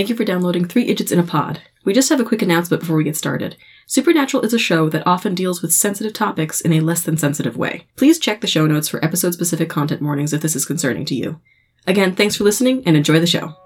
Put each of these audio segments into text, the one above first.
Thank you for downloading Three Idiots in a Pod. We just have a quick announcement before we get started. Supernatural is a show that often deals with sensitive topics in a less than sensitive way. Please check the show notes for episode specific content warnings if this is concerning to you. Again, thanks for listening and enjoy the show.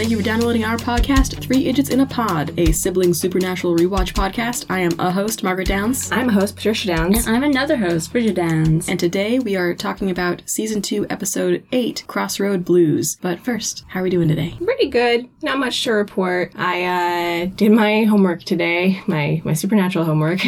Thank you for downloading our podcast, Three Idiots in a Pod, a sibling supernatural rewatch podcast. I am a host, Margaret Downs. I'm a host, Patricia Downs. I'm another host, Bridget Downs. And today we are talking about season two, episode eight, Crossroad Blues. But first, how are we doing today? Pretty good. Not much to report. I uh, did my homework today, my, my supernatural homework.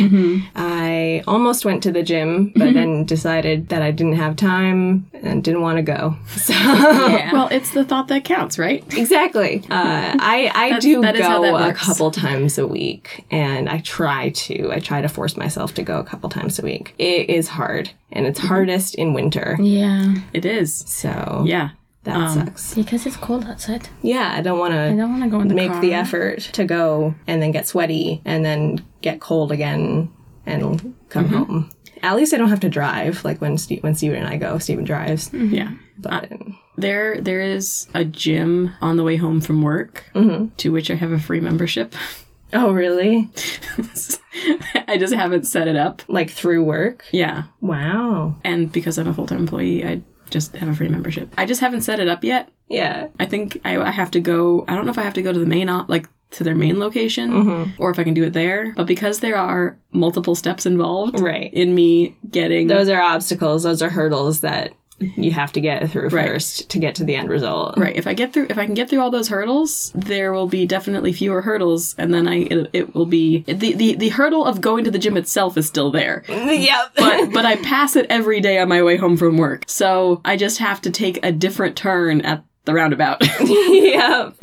I almost went to the gym, but then decided that I didn't have time and didn't want to go. So, yeah. Well, it's the thought that counts, right? exactly. Uh, I, I do that is how go a couple times a week, and I try to. I try to force myself to go a couple times a week. It is hard, and it's hardest in winter. yeah. It is. So, Yeah. that Um, sucks. Because it's cold outside. Yeah, I don't want to. I don't want to go in the make car. the effort to go and then get sweaty and then get cold again and come Mm-hmm. home. At least I don't have to drive like when Steve, when Steven and I go. Steven drives, mm-hmm. Yeah. but uh, There, there is a gym on the way home from work mm-hmm. to which I have a free membership. oh really? I just haven't set it up. Like through work? Yeah. Wow. And because I'm a full time employee, I just have a free membership. I just haven't set it up yet. Yeah. I think I, I have to go. I don't know if I have to go to the main, like to their main location, mm-hmm. or if I can do it there. But because there are multiple steps involved, Right. in me getting Those are obstacles. Those are hurdles that you have to get through Right. first to get to the end result. right, if I get through, if I can get through all those hurdles, there will be definitely fewer hurdles, and then I it, it will be the, the the hurdle of going to the gym itself is still there. yep. But but I pass it every day on my way home from work, so I just have to take a different turn at the roundabout. yep.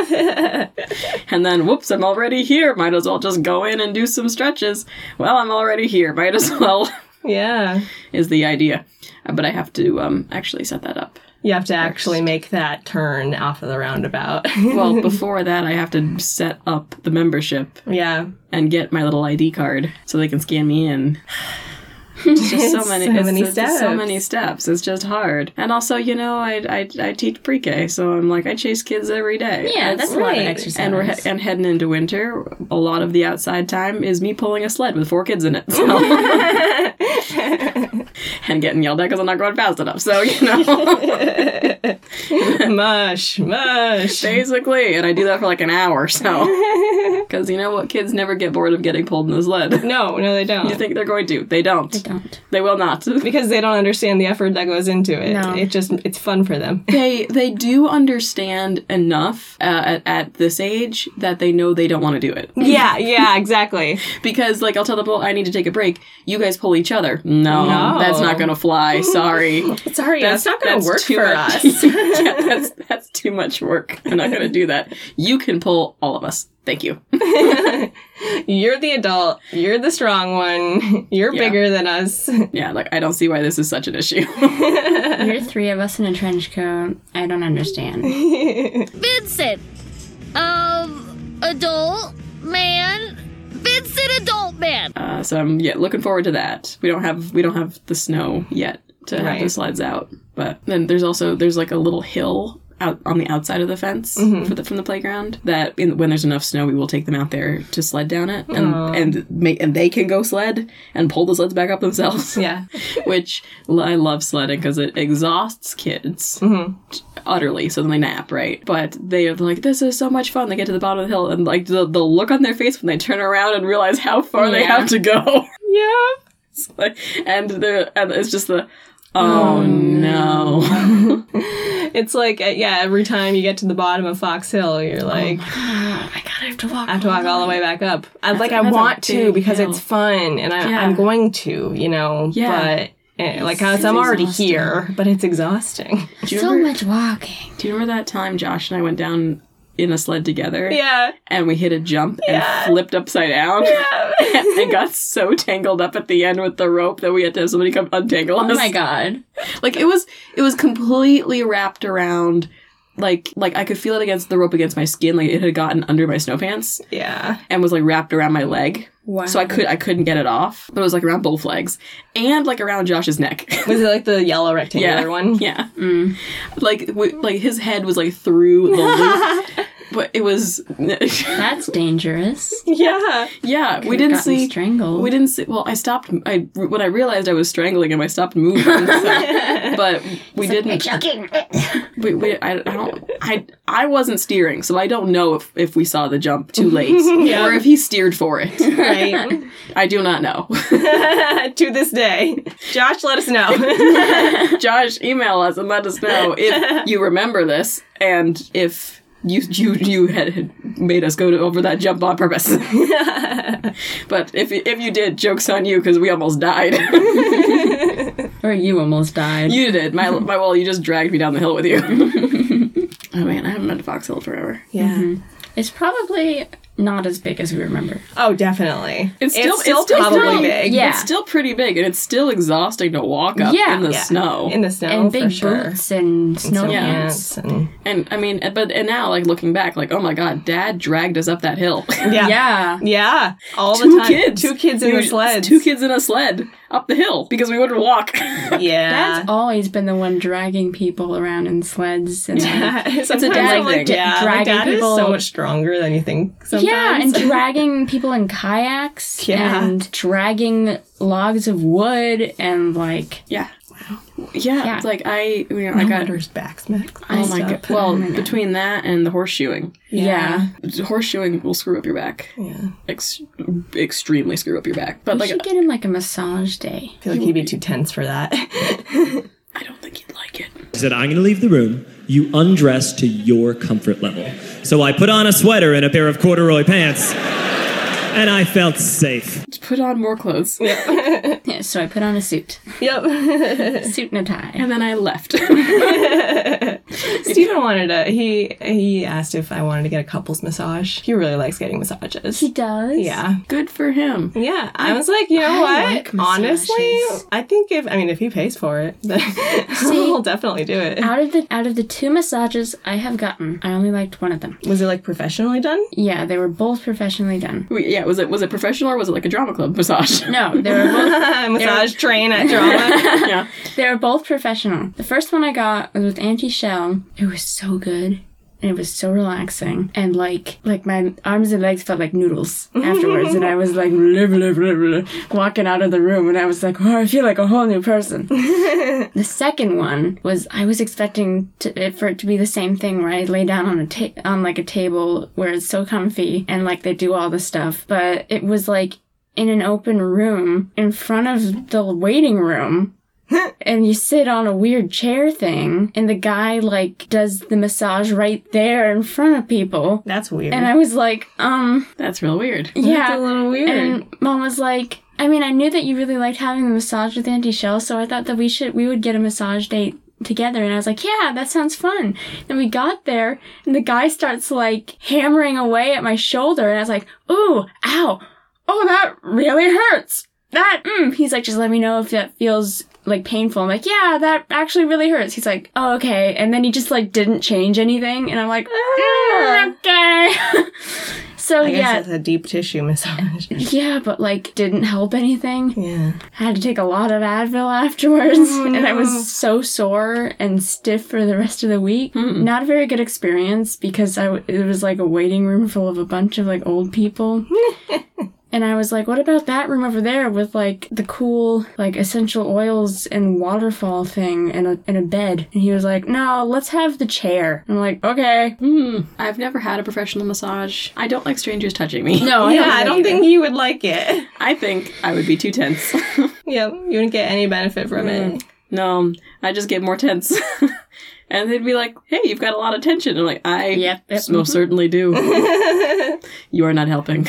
And then, whoops, I'm already here. Might as well just go in and do some stretches. Well, I'm already here. Might as well, yeah. is the idea. Uh, But I have to um, actually set that up. You have to actually make that turn off of the roundabout. Well, before that, I have to set up the membership yeah. and get my little ID card so they can scan me in. It's just so many, So it's many so steps. many steps. It's just hard. And also, you know, I, I, I teach pre-K, so I'm like, I chase kids every day. Yeah, that's a lot of exercise. And we're he- and heading into winter. A lot of the outside time is me pulling a sled with four kids in it, so. and getting yelled at because I'm not going fast enough. So you know, mush, mush. basically, and I do that for like an hour. So because you know what, kids never get bored of getting pulled in the sled. No, no, they don't. You think they're going to? They don't. I don't. They will not. because they don't understand the effort that goes into it. No. It just it's fun for them. They they do understand enough uh, at, at this age that they know they don't want to do it. Yeah, yeah, exactly. Because like I'll tell the well, I need to take a break. You guys pull each other. No, No. that's not gonna fly. Sorry. Sorry, that's, not going to work for much. us. yeah, that's that's too much work. I'm not gonna do that. You can pull all of us. Thank you. You're the adult. You're the strong one. You're Yeah. bigger than us. Yeah, like I don't see why this is such an issue. You're three of us in a trench coat. I don't understand. Vincent. Um, adult man. Vincent, adult man. uh, so I'm yeah looking forward to that. We don't have we don't have the snow yet to have the Right. slides out, but then there's also there's like a little hill out on the outside of the fence mm-hmm. for the, from the playground that in, when there's enough snow we will take them out there to sled down it and and make and they can go sled and pull the sleds back up themselves. yeah. which I love sledding because it exhausts kids mm-hmm. utterly. So then they nap, right? But they are like, "This is so much fun." They get to the bottom of the hill, and like the, the look on their face when they turn around and realize how far they have to go. Yeah. Like- and the and it's just the. Oh, no. It's like, uh, yeah, every time you get to the bottom of Fox Hill, you're like, I gotta have to walk. I have to walk all the way back up. I like, I that's want to big because hill. it's fun and I, Yeah. I'm going to, you know, Yeah. but. eh, Like I was, I'm already exhausting. here, but it's exhausting. Do you So remember, much walking. Do you remember that time Josh and I went down in a sled together? Yeah. And we hit a jump Yeah. and flipped upside down. Yeah. and got so tangled up at the end with the rope that we had to have somebody come untangle oh us. Oh my god. Like it was it was completely wrapped around like like I could feel it against the rope against my skin, like it had gotten under my snow pants Yeah. and was like wrapped around my leg. Wow. So I could I couldn't get it off, but it was like around both legs and like around Josh's neck. Was it like the yellow rectangular yeah, one? yeah. Mm. Like w- like his head was like through the loop, but it was That's dangerous. Yeah. yeah. we Could've didn't see strangled. We didn't see. Well, I stopped. I when I realized I was strangling him, I stopped moving. so- but we didn't. We, we, I, I don't. I I wasn't steering, so I don't know if if we saw the jump too late or if he steered for it. Right. I do not know. to this day. Josh, let us know. Josh, email us and let us know if you remember this and if you you you had made us go to, over that jump on purpose. but if if you did, jokes on you because we almost died. Or you almost died. you did. My my well, you just dragged me down the hill with you. oh man, I haven't been to Fox Hill forever. yeah. Mm-hmm. It's probably not as big as we remember. Oh, definitely. It's still- it's still it's still probably pretty- big. Yeah. It's still pretty big, and it's still exhausting to walk up Yeah. in the Yeah. snow. In the snow, and big for sure. boots and snow Snow pants. pants and and I mean, but and now like looking back, like oh my god, Dad dragged us up that hill. yeah. Yeah. Yeah. All two the time. kids, Two kids in We the were- Two kids in a sled up the hill because we wouldn't walk. Yeah. That's always been the one dragging people around in sleds and like, it's a dad I'm thing. like, yeah, my Dragging dad people- is so much stronger than you think. Sometimes. yeah, and dragging people in kayaks Yeah. and dragging logs of wood and like yeah, yeah. Yeah. It's like I, you know, I got. Waters backs, Max. Oh my god! Well, Oh my God. between that and the horseshoeing, yeah. horseshoeing will screw up your back. Yeah. Ex- extremely screw up your back. But We like, should get him like a massage day. I feel like he'd be too tense for that. I don't think he'd like it. I said, I'm going to leave the room. You undress to your comfort level. So I put on a sweater and a pair of corduroy pants, and I felt safe. Put on more clothes, Yeah, so I put on a suit, yep. suit and a tie. and then I left. Stephen wanted to. He he asked if I wanted to get a couples massage. He really likes getting massages. He does. Yeah. Good for him. Yeah, I was like, you know I what? like Honestly. I think if I mean if he pays for it, then I'll definitely do it. Out of the out of the two massages I have gotten, I only liked one of them. Was it like professionally done? Yeah, they were both professionally done. Yeah, was it was it professional or was it like a drama club massage? No, they were both Massage train at drama. yeah. they were both professional. The first one I got was with Auntie Shell. It was so good. And it was so relaxing. And like like my arms and legs felt like noodles afterwards. and I was like blah, blah, blah, blah, walking out of the room and I was like, oh, I feel like a whole new person. the second one was I was expecting to, it for it to be the same thing where I lay down on a ta- on like a table where it's so comfy and like they do all the stuff. But it was like in an open room in front of the waiting room and you sit on a weird chair thing and the guy like does the massage right there in front of people That's weird. and i was like um That's real weird. That's yeah a little weird. and mom was like i mean i knew that you really liked having the massage with auntie shell so i thought that we should we would get a massage date together and I was like, yeah, that sounds fun. And we got there and the guy starts like hammering away at my shoulder and I was like, ooh, ow, oh, that really hurts. That, mm. He's like, just let me know if that feels like painful. I'm like, yeah, that actually really hurts. He's like, oh, okay. And then he just like didn't change anything. And I'm like, "Mm, okay. so I guess yeah. that's a deep tissue massage. Yeah, but like didn't help anything. yeah. I had to take a lot of Advil afterwards, Oh, and I was so sore and stiff for the rest of the week. Not a very good experience because I w- it was like a waiting room full of a bunch of like old people. And I was like, what about that room over there with like the cool like essential oils and waterfall thing and a, and a bed? And he was like, no, let's have the chair. I'm like, okay. Hmm. I've never had a professional massage. I don't like strangers touching me. No, I yeah, don't, I don't think you would like it. I think I would be too tense. Yeah, you wouldn't get any benefit from it. no, I just get more tense. and they'd be like, hey, you've got a lot of tension. I'm like, I Yep, yep. most certainly do. you are not helping.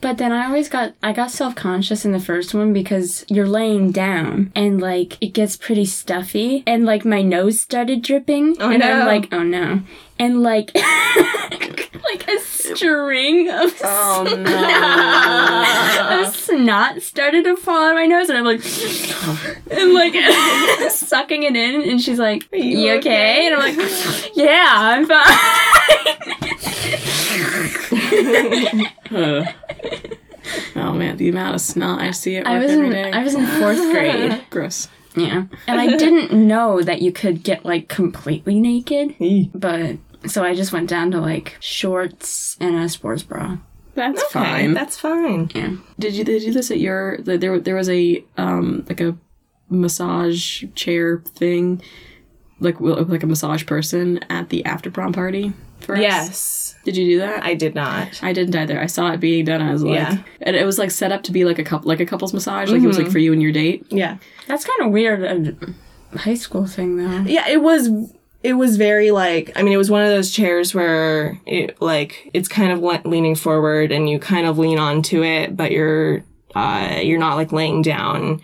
But then I always got I got self conscious in the first one because you're laying down and like it gets pretty stuffy and like my nose started dripping Oh, and no. I'm like oh no and like like a string of Oh snot, of snot started to fall out of my nose, and I'm like, and like sucking it in, and she's like, "You, you okay? okay?" And I'm like, "Yeah, I'm fine." Uh. Oh man, the amount of snot I see at work I was every in day. I was in fourth grade. Gross. Yeah, and I didn't know that you could get like completely naked, but so I just went down to like shorts and a sports bra. That's Okay, fine. that's fine. Yeah. Did you did you do this at your the- there there was a um like a massage chair thing like wi- like a massage person at the after prom party for us? Yes, Did you do that? I did not. I didn't either. I saw it being done. I was like, Yeah. and it was like set up to be like a couple, like a couple's massage. Like it was like for you and your date. Yeah, That's kind of weird. A high school thing though. yeah. It was. It was very like. I mean, it was one of those chairs where it like it's kind of le- leaning forward and you kind of lean onto it, but you're uh you're not like laying down,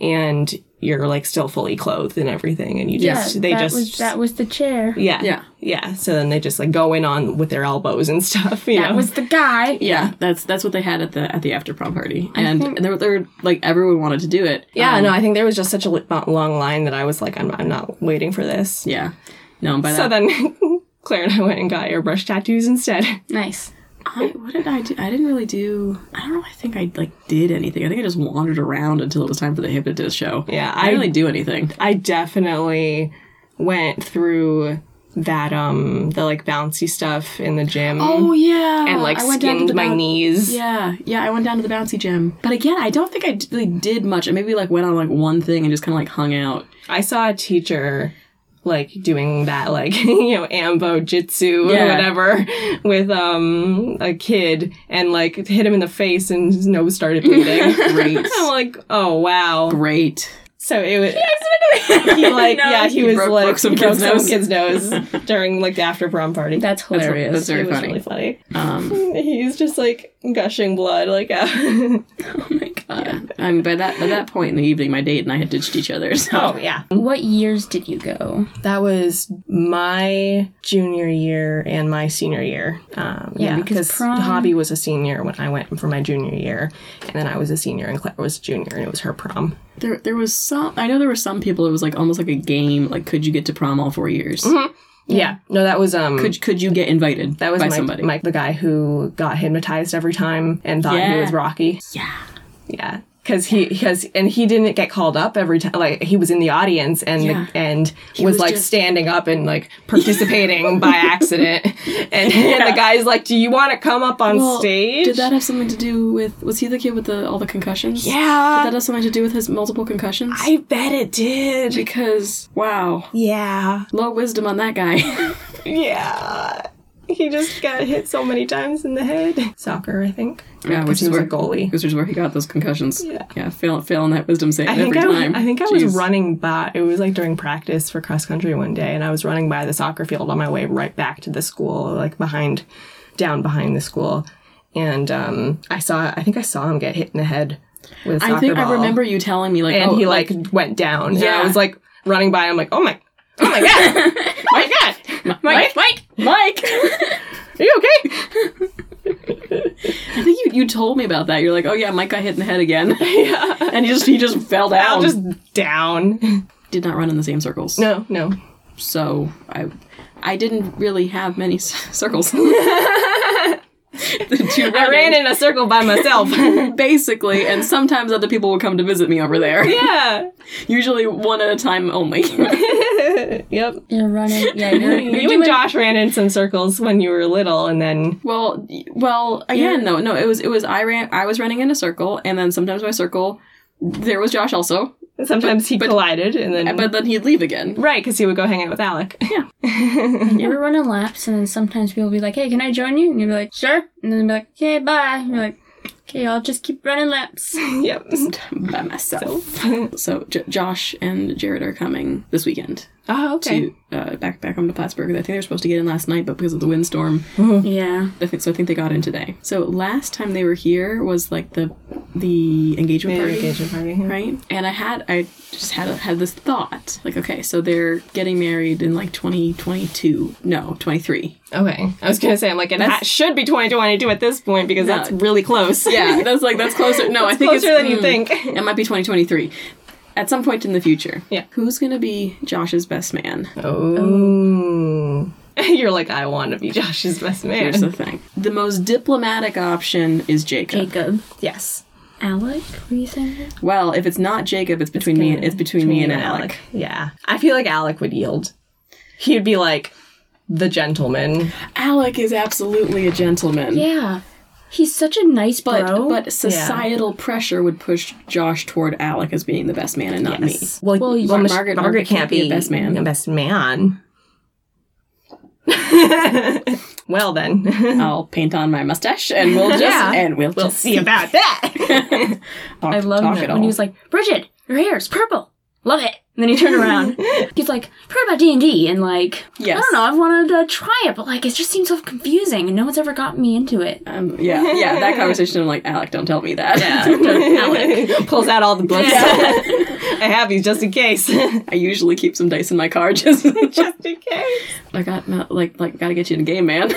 and you're like still fully clothed and everything, and you just they that just was that was the chair. yeah Yeah. yeah. So then they just like go in on with their elbows and stuff. You That know? was the guy. Yeah, that's that's what they had at the at the after prom party, and, and they were, they were like everyone wanted to do it. Yeah, Um, no, I think there was just such a long line that I was like, I'm, I'm not waiting for this. yeah, no. By So that, then Claire and I went and got airbrush tattoos instead. Nice. I, what did I do? I didn't really do. I don't really think I like did anything. I think I just wandered around until it was time for the hypnotist show. Yeah, I I- didn't really do anything. I definitely went through that, um, the like bouncy stuff in the gym. Oh yeah, and like I went down to skinned my boun- knees. Yeah, yeah, I went down to the bouncy gym, but again, I don't think I really did much. I maybe like went on like one thing and just kind of like hung out. I saw a teacher like doing that like you know ambo jitsu or Yeah. whatever with um a kid and like hit him in the face and his nose started bleeding Great, i'm like oh wow great. So it was. he like No. yeah he, He was broke- like broke some he broke kid's some nose. kid's nose during like the after prom party. That's hilarious. That's very it was funny. really funny. Um, He's just like gushing blood like out. oh my god. I mean, by that by that point in the evening, my date and I had ditched each other. So oh yeah, What years did you go? that was my junior year and my senior year. Um, Yeah, yeah, because because prom- Hobby was a senior when I went for my junior year, and then I was a senior and Claire was junior, and it was her prom. There there was some. I know there were some people. It was like almost like a game. Like, could you get to prom all four years? Yeah, no, that was um. Could could you get invited? that was by Mike, somebody. my the guy who got hypnotized every time and thought he was Rocky. yeah. Yeah. Cause he, because, and he didn't get called up every time. Like he was in the audience and Yeah. and was, was like just- standing up and like participating by accident. And, and the guy's like, "Do you want to come up on Well, stage?" Did that have something to do with? Was he the kid with the all the concussions? Yeah. Did that have something to do with his multiple concussions? I bet it did. because wow, Yeah. low wisdom on that guy. Yeah. He just got hit so many times in the head. Soccer, I think. yeah, which is where goalie. Which is where he got those concussions. Yeah. yeah, failing fail that wisdom save I think every I, time. I think I was running by. It was like during practice for cross country one day, and I was running by the soccer field on my way right back to the school, like behind, down behind the school, and um, I saw. I think I saw him get hit in the head with a I soccer think ball, I remember you telling me like, and oh, he like, went down. Yeah, Yeah. I was like running by. I'm like, oh my, oh my god, oh my god, Mike, Mike, Mike. are you okay? I think you, you told me about that. You're like, oh yeah, Mike got hit in the head again, yeah, and he just he just fell down. Just down. did not run in the same circles. No, no. so I I didn't really have many s- circles. the two I ran in a circle by myself. basically, and sometimes other people would come to visit me over there. yeah. Usually one at a time only. Yep. You're running. Yeah, you're, you're You doing, and Josh ran in some circles when you were little, and then well, well, again, no, no, it was it was I ran I was running in a circle, and then sometimes my circle there was Josh also, sometimes he collided, and then but then he'd leave again. right because he would go hang out with Alec. Yeah. you were running laps, and then sometimes people will be like, "Hey, can I join you?" And you'd be like, "Sure," and then they'd be like, "Okay, bye." And you're like, Okay, I'll just keep running laps. Yep. by myself. so J- Josh and Jared are coming this weekend Oh, okay. to uh, back back home to Plattsburgh. I think they were supposed to get in last night, but because of the windstorm, yeah. I think so. I think they got in today. So last time they were here was like the the engagement party. engagement party. yeah. Right, and I had I just had had this thought like okay, so they're getting married in like twenty twenty two, no twenty three. Okay. I was gonna say, I'm like, it should be 2022 at this point because No. that's really close. Yeah, that's like that's closer. No, I think closer it's than you mm, think. It might be twenty twenty three. At some point in the future. Yeah. Who's gonna be Josh's best man? Oh. oh. You're like, I want to be Josh's best man. Here's the thing. The most diplomatic option is Jacob. Jacob. yes. Alec? Were you saying? Well, if it's not Jacob, it's between me and it's between, me and Alec. Yeah. I feel like Alec would yield. He'd be like the gentleman. Alec is absolutely a gentleman. Yeah. He's such a nice But bro. but societal pressure would push Josh toward Alec as being the best man and not me. Well, Well, well, you- Margaret, Margaret- Margaret, Margaret can't be a best man. A best man. well then, I'll paint on my mustache and we'll just Yeah. and we'll, we'll just see about that. talk, I love that when all. he was like, Bridget, your hair's purple. Love it. And then he turned around. He's like, heard about D and D, and like, Yes. I don't know, I've wanted to try it, but like, it just seems so confusing, and no one's ever gotten me into it. um, yeah, yeah, that conversation. I'm like, Alec, don't tell me that. Alec pulls out all the books. I have these just in case. I usually keep some dice in my car just. just in case. I got not- like like gotta get you in a game, man.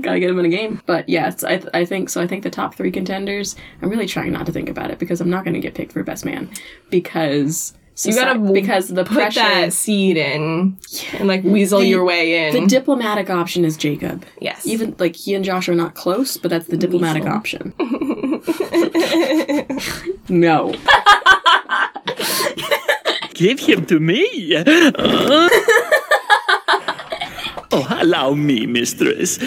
gotta get him in a game. But yes, I th- I think so. I think the top three contenders. I'm really trying not to think about it because I'm not going to get picked for best man because You gotta because the Put pressure. that seed in and like weasel The- your way in. the diplomatic option is Jacob. yes. Even like he and Josh are not close, but that's the diplomatic option. no. Give him to me. oh, allow me, mistress.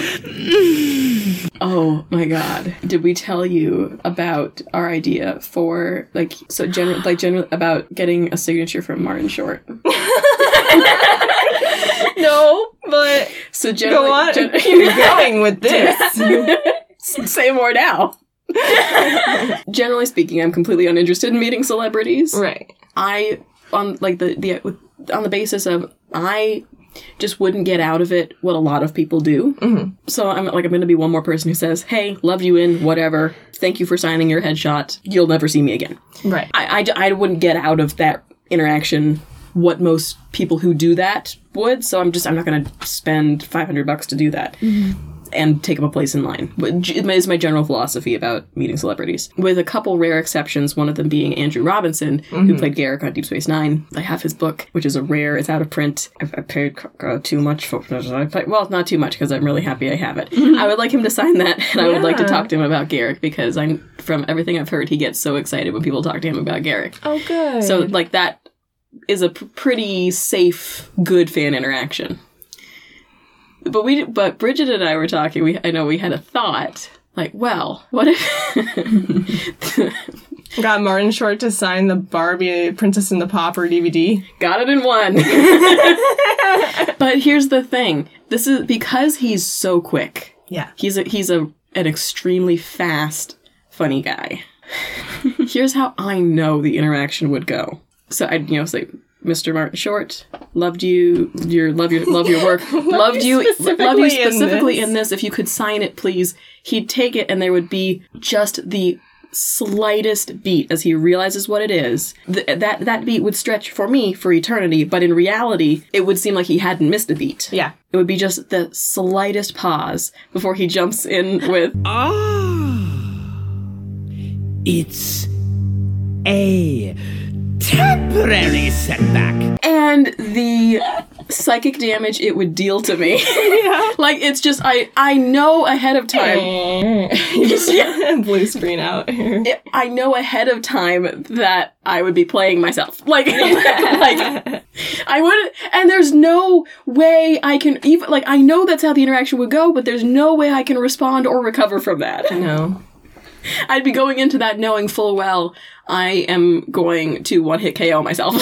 Oh my god. Did we tell you about our idea for like so general like general about getting a signature from Martin Short? no, but So generally go on. gen- You're going with this. say more now. generally speaking, I'm completely uninterested in meeting celebrities. right. I on like the the on the basis of I just wouldn't get out of it what a lot of people do. Mm-hmm. So I'm like I'm going to be one more person who says, "Hey, loved you in whatever. Thank you for signing your headshot. You'll never see me again." Right. I, I, I wouldn't get out of that interaction what most people who do that would. So I'm just I'm not going to spend 500 bucks to do that. And take up a place in line. It is my general philosophy about meeting celebrities. With a couple rare exceptions, one of them being Andrew Robinson, who played Garak on Deep Space Nine. I have his book, which is a rare. It's out of print. I've, I paid uh, too much for. I paid- well, not too much because I'm really happy I have it. I would like him to sign that, and I would like to talk to him about Garak because I'm from everything I've heard, he gets so excited when people talk to him about Garak. Oh, good. So like that is a p- pretty safe, good fan interaction. But we, but Bridget and I were talking. We, I know we had a thought. Like, well, what if got Martin Short to sign the Barbie Princess and the Pauper DVD. got it in one? but here's the thing: this is because he's so quick. Yeah. He's a he's a an extremely fast, funny guy. Here's how I know the interaction would go. So I'd you know say, Mr. Martin Short, loved you, your love your love your work, loved you, love you specifically in this. in this. If you could sign it, please. He'd take it, and there would be just the slightest beat as he realizes what it is. Th- that that beat would stretch for me for eternity, but in reality, it would seem like he hadn't missed a beat. Yeah. It would be just the slightest pause before he jumps in with, ah, It's a temporary setback. and the psychic damage it would deal to me. like it's just I I know ahead of time. you just blue screen out. here. I know ahead of time that I would be playing myself. Like like I would and there's no way I can even like I know that's how the interaction would go, but there's no way I can respond or recover from that. no. I'd be going into that knowing full well I am going to one hit KO myself.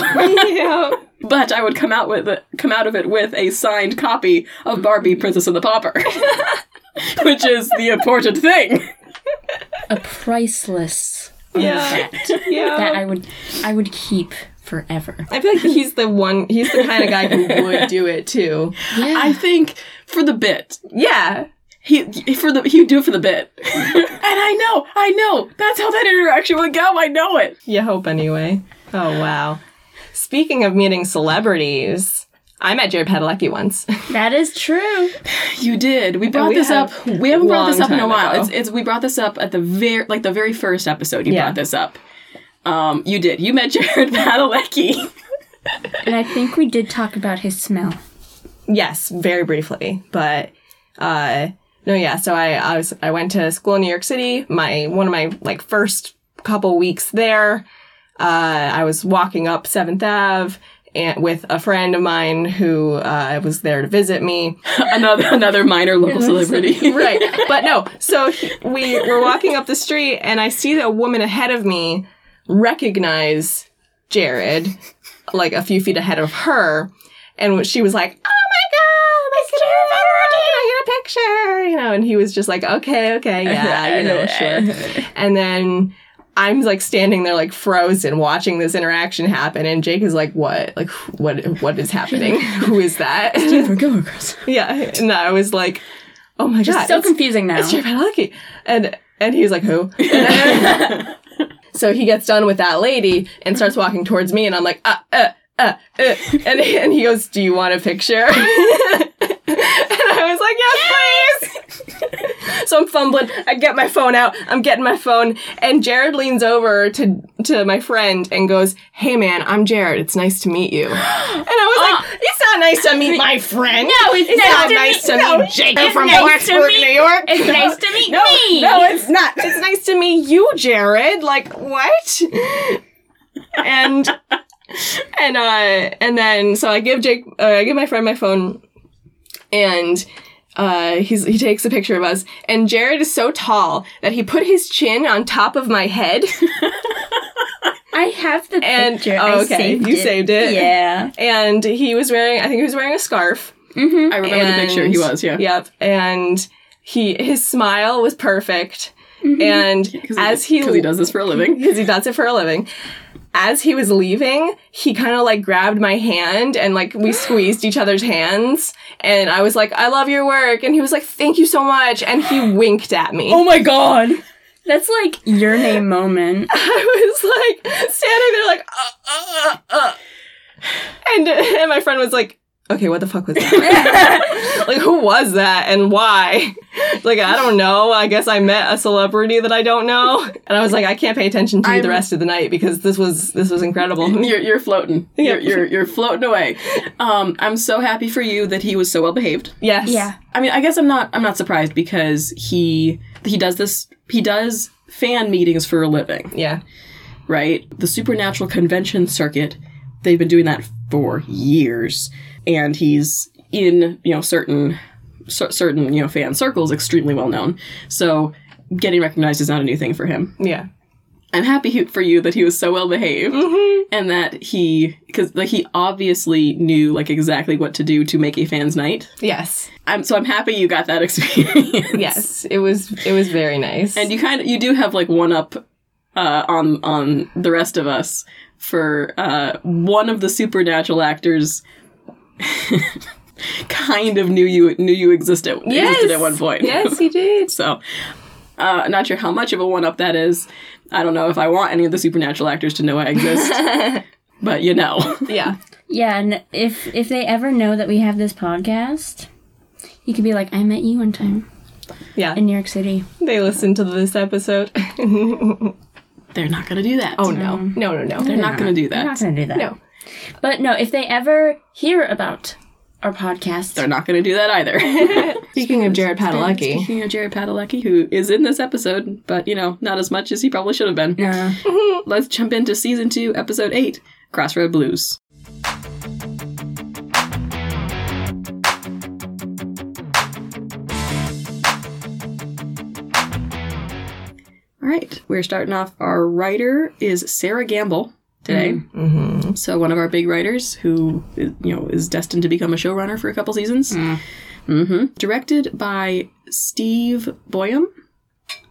yeah. but I would come out with come out of it with a signed copy of Barbie Princess and the Pauper. Which is the important thing. a priceless Yeah. Yeah. that I would I would keep forever. I feel like he's the one. He's the kind of guy who would do it too. I think for the bit. Yeah. He for the he would do it for the bit. and I know, I know. That's how that interaction would go. I know it. You hope anyway. Oh wow. Speaking of meeting celebrities, I met Jared Padalecki once. That is true. You did. We brought we this up. We haven't brought this up in a while. ago. It's, it's we brought this up at the very like the very first episode. You Yeah. brought this up. Um, you did. You met Jared Padalecki. And I think we did talk about his smell. yes, very briefly, but uh no, yeah. So I I was I went to school in New York City. My one of my like first couple weeks there. Uh, I was walking up Seventh Ave. And with a friend of mine who uh, was there to visit me, another another minor local celebrity. right. But no, so he, we were walking up the street and I see a woman ahead of me recognize Jared, like a few feet ahead of her. And she was like, picture? You know, and he was just like, okay, okay, yeah, you know, sure. And then I'm like standing there like frozen watching this interaction happen and Jake is like, what? Like, what, what is happening? Who is that? Yeah. And I was like, oh my God. So it's- confusing now. it's Jared Padalecki. And and he was like, who? so he gets done with that lady and starts walking towards me, and I'm like, uh, uh, uh, uh. And, and he goes, do you want a picture? I was like, yes, please. so I'm fumbling. I get my phone out. I'm getting my phone, and Jared leans over to to my friend and goes, "Hey, man, I'm Jared. It's nice to meet you." And I was like, "It's not nice to meet my friend. No, it's It's nice not to nice meet- to no, meet Jacob it's from nice to Plattsburgh, meet- New York." It's nice to meet no, me. No, it's not. It's nice to meet you, Jared. Like what? And and uh and then so I give Jake uh, I give my friend my phone and uh he's he takes a picture of us and Jared is so tall that he put his chin on top of my head I have the and picture. oh, I okay saved you it. saved it Yeah. and he was wearing I think he was wearing a scarf I remember the picture. He was, yeah. Yep. And he his smile was perfect. And as he because he does this for a living. because he does it for a living. As he was leaving, he kind of like grabbed my hand and like we squeezed each other's hands. And I was like, I love your work. And he was like, thank you so much. And he winked at me. Oh my god! That's like your name moment. I was like standing there like, uh, uh, uh. And, and my friend was like, okay, what the fuck was that? like, who was that and why? Like, I don't know. I guess I met a celebrity that I don't know. And I was like, I can't pay attention to you the I'm- rest of the night because this was, this was incredible. You're, you're floating. You're, you're you're floating away. Um, I'm so happy for you that he was so well behaved. yes. Yeah. I mean, I guess I'm not I'm not surprised because he he does this he does fan meetings for a living, Yeah. right? The supernatural convention circuit, they've been doing that for years, and he's in you know certain cer- certain you know fan circles extremely well known. So getting recognized is not a new thing for him. Yeah. I'm happy he- for you that he was so well behaved and that he because like he obviously knew like exactly what to do to make a fans night. Yes. I'm so I'm happy you got that experience. Yes. It was, it was very nice. and you kind of you do have like one up uh, on on the rest of us for uh, one of the supernatural actors. kind of knew you knew you existed existed at one point. Yes, he did. so, uh, not sure how much of a one up that is. I don't know if I want any of the supernatural actors to know I exist, but you know. Yeah. Yeah, and if if they ever know that we have this podcast, you could be like, I met you one time Yeah. in New York City. They listened to this episode. They're not going to do that. oh, no. No, no, no. they're not going to do I'm not gonna do that. No. But no, if they ever hear about our podcast, They're not going to do that either. Speaking of Jared Padalecki, Speaking of Jared Padalecki, who is in this episode, but you know, not as much as he probably should have been. no. Let's jump into season two, episode eight, Crossroad Blues. All right, we're starting off. Our writer is Sera Gamble today. Mm-hmm. Mm-hmm. So one of our big writers, who is, you know is destined to become a showrunner for a couple seasons. hmm Directed by Steve Boyum.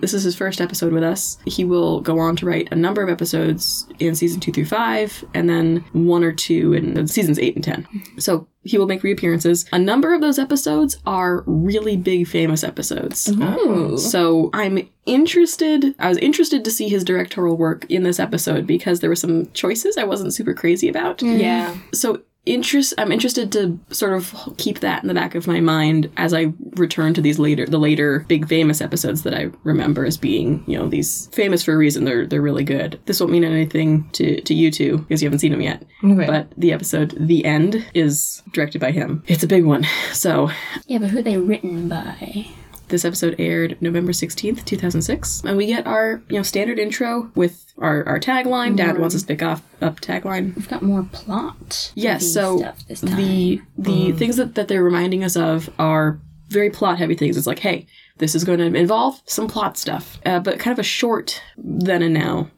This is his first episode with us. He will go on to write a number of episodes in season two through five, and then one or two in seasons eight and ten. So he will make reappearances. A number of those episodes are really big, famous episodes. Ooh. Um, so I'm interested. I was interested to see his directorial work in this episode because there were some choices I wasn't super crazy about. Yeah. So interest I'm interested to sort of keep that in the back of my mind as I return to these later the later big famous episodes that I remember as being, you know, these famous for a reason. They're they're really good. This won't mean anything to, to you two because you haven't seen them yet. Okay. But the episode The End is directed by him. It's a big one. So Yeah, but who are they written by? This episode aired November 16th, 2006. And we get our, you know, standard intro with our, our tagline. Dad wants us to pick off up tagline. We've got more plot. Yes, so stuff this time. the the things that, that they're reminding us of are very plot heavy things. It's like, hey, this is going to involve some plot stuff, uh, but kind of a short then and now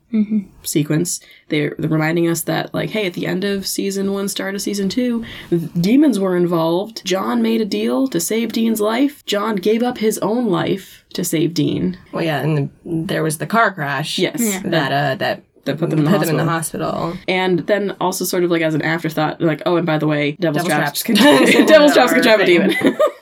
sequence. They're, they're reminding us that, like, hey, at the end of season one, start of season two, demons were involved. John made a deal to save Dean's life. John gave up his own life to save Dean. Well, yeah, and the, there was the car crash. Yes. Yeah. That uh that That put them in the put them in the hospital. hospital. And then also sort of like as an afterthought, like, oh, and by the way, devil's, Devil's traps, traps. can devil's traps can trap a demon.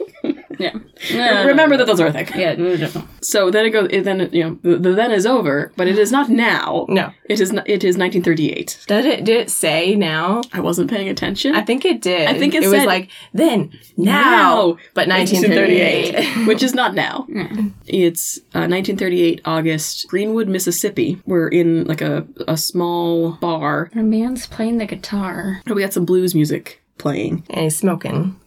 yeah. Remember that those are a thing. Yeah, no, no. So then it goes. It then you know the, the then is over, but it is not now. No. it is. Not, it is 1938. Did it did it say now? I wasn't paying attention. I think it did. I think it it was like then now, but 1938. which is not now. It's uh, 1938 August, Greenwood, Mississippi. We're in like a a small bar. A man's playing the guitar. We got some blues music playing, and he's smoking.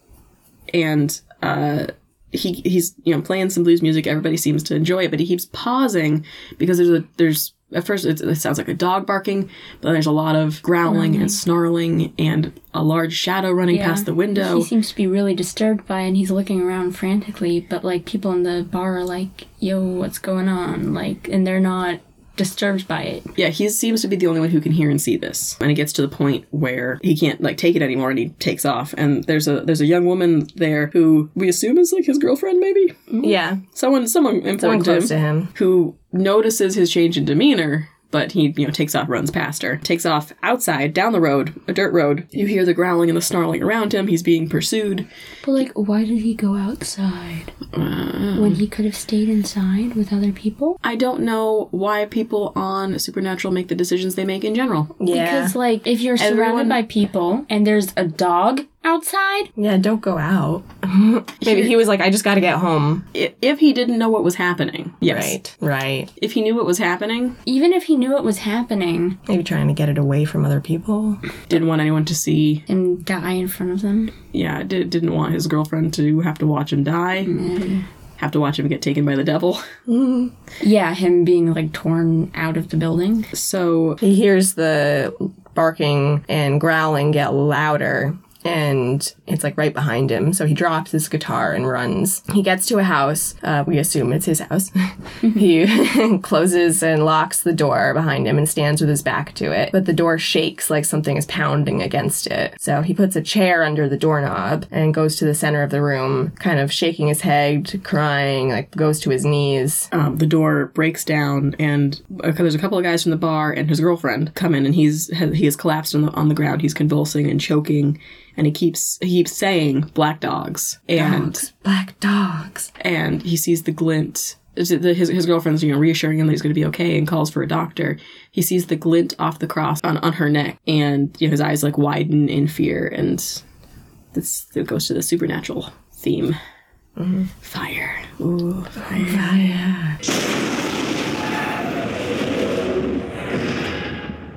and uh, he he's you know playing some blues music. Everybody seems to enjoy it, but he keeps pausing because there's a there's at first it, it sounds like a dog barking, but there's a lot of growling and snarling and a large shadow running Yeah. past the window. He seems to be really disturbed by it and he's looking around frantically, but like people in the bar are like, yo, what's going on? Like, and they're not disturbed by it. Yeah, he seems to be the only one who can hear and see this. And it gets to the point where he can't like take it anymore and he takes off. And there's a there's a young woman there who we assume is like his girlfriend maybe? Yeah, Someone someone important someone to him, to him. who notices his change in demeanor. But he, you know, takes off, runs past her, takes off outside, down the road, a dirt road. You hear the growling and the snarling around him. He's being pursued. But like, why did he go outside? when he could have stayed inside with other people? I don't know why people on Supernatural make the decisions they make in general. Yeah, Because like, if you're surrounded Everyone- by people and there's a dog outside, yeah. Don't go out. Maybe he was like, I just got to get home. I- If he didn't know what was happening, yes. Right, right. If he knew what was happening, even if he knew it was happening Maybe trying to get it away from other people. didn't want anyone to see. and die in front of them, Yeah, did, didn't want his girlfriend to have to watch him die, mm. have to watch him get taken by the devil. yeah, him being like torn out of the building. So He hears the barking and growling get louder. And it's like right behind him. So he drops his guitar and runs. He gets to a house. Uh, we assume it's his house. he closes and locks the door behind him and stands with his back to it. But the door shakes like something is pounding against it. So he puts a chair under the doorknob and goes to the center of the room, kind of shaking his head, crying, like goes to his knees. um, the door breaks down, and uh, there's a couple of guys from the bar and his girlfriend come in, and he's he is collapsed on the on the ground. He's convulsing and choking, and he keeps he keeps saying "black dogs," and Dogs, black dogs. and he sees the glint. is it the- His, his girlfriend's you know reassuring him that he's going to be okay and calls for a doctor. He sees the glint off the cross on, on her neck, and you know his eyes like widen in fear, and this it goes to the supernatural theme. Mm-hmm. Fire. Ooh, fire.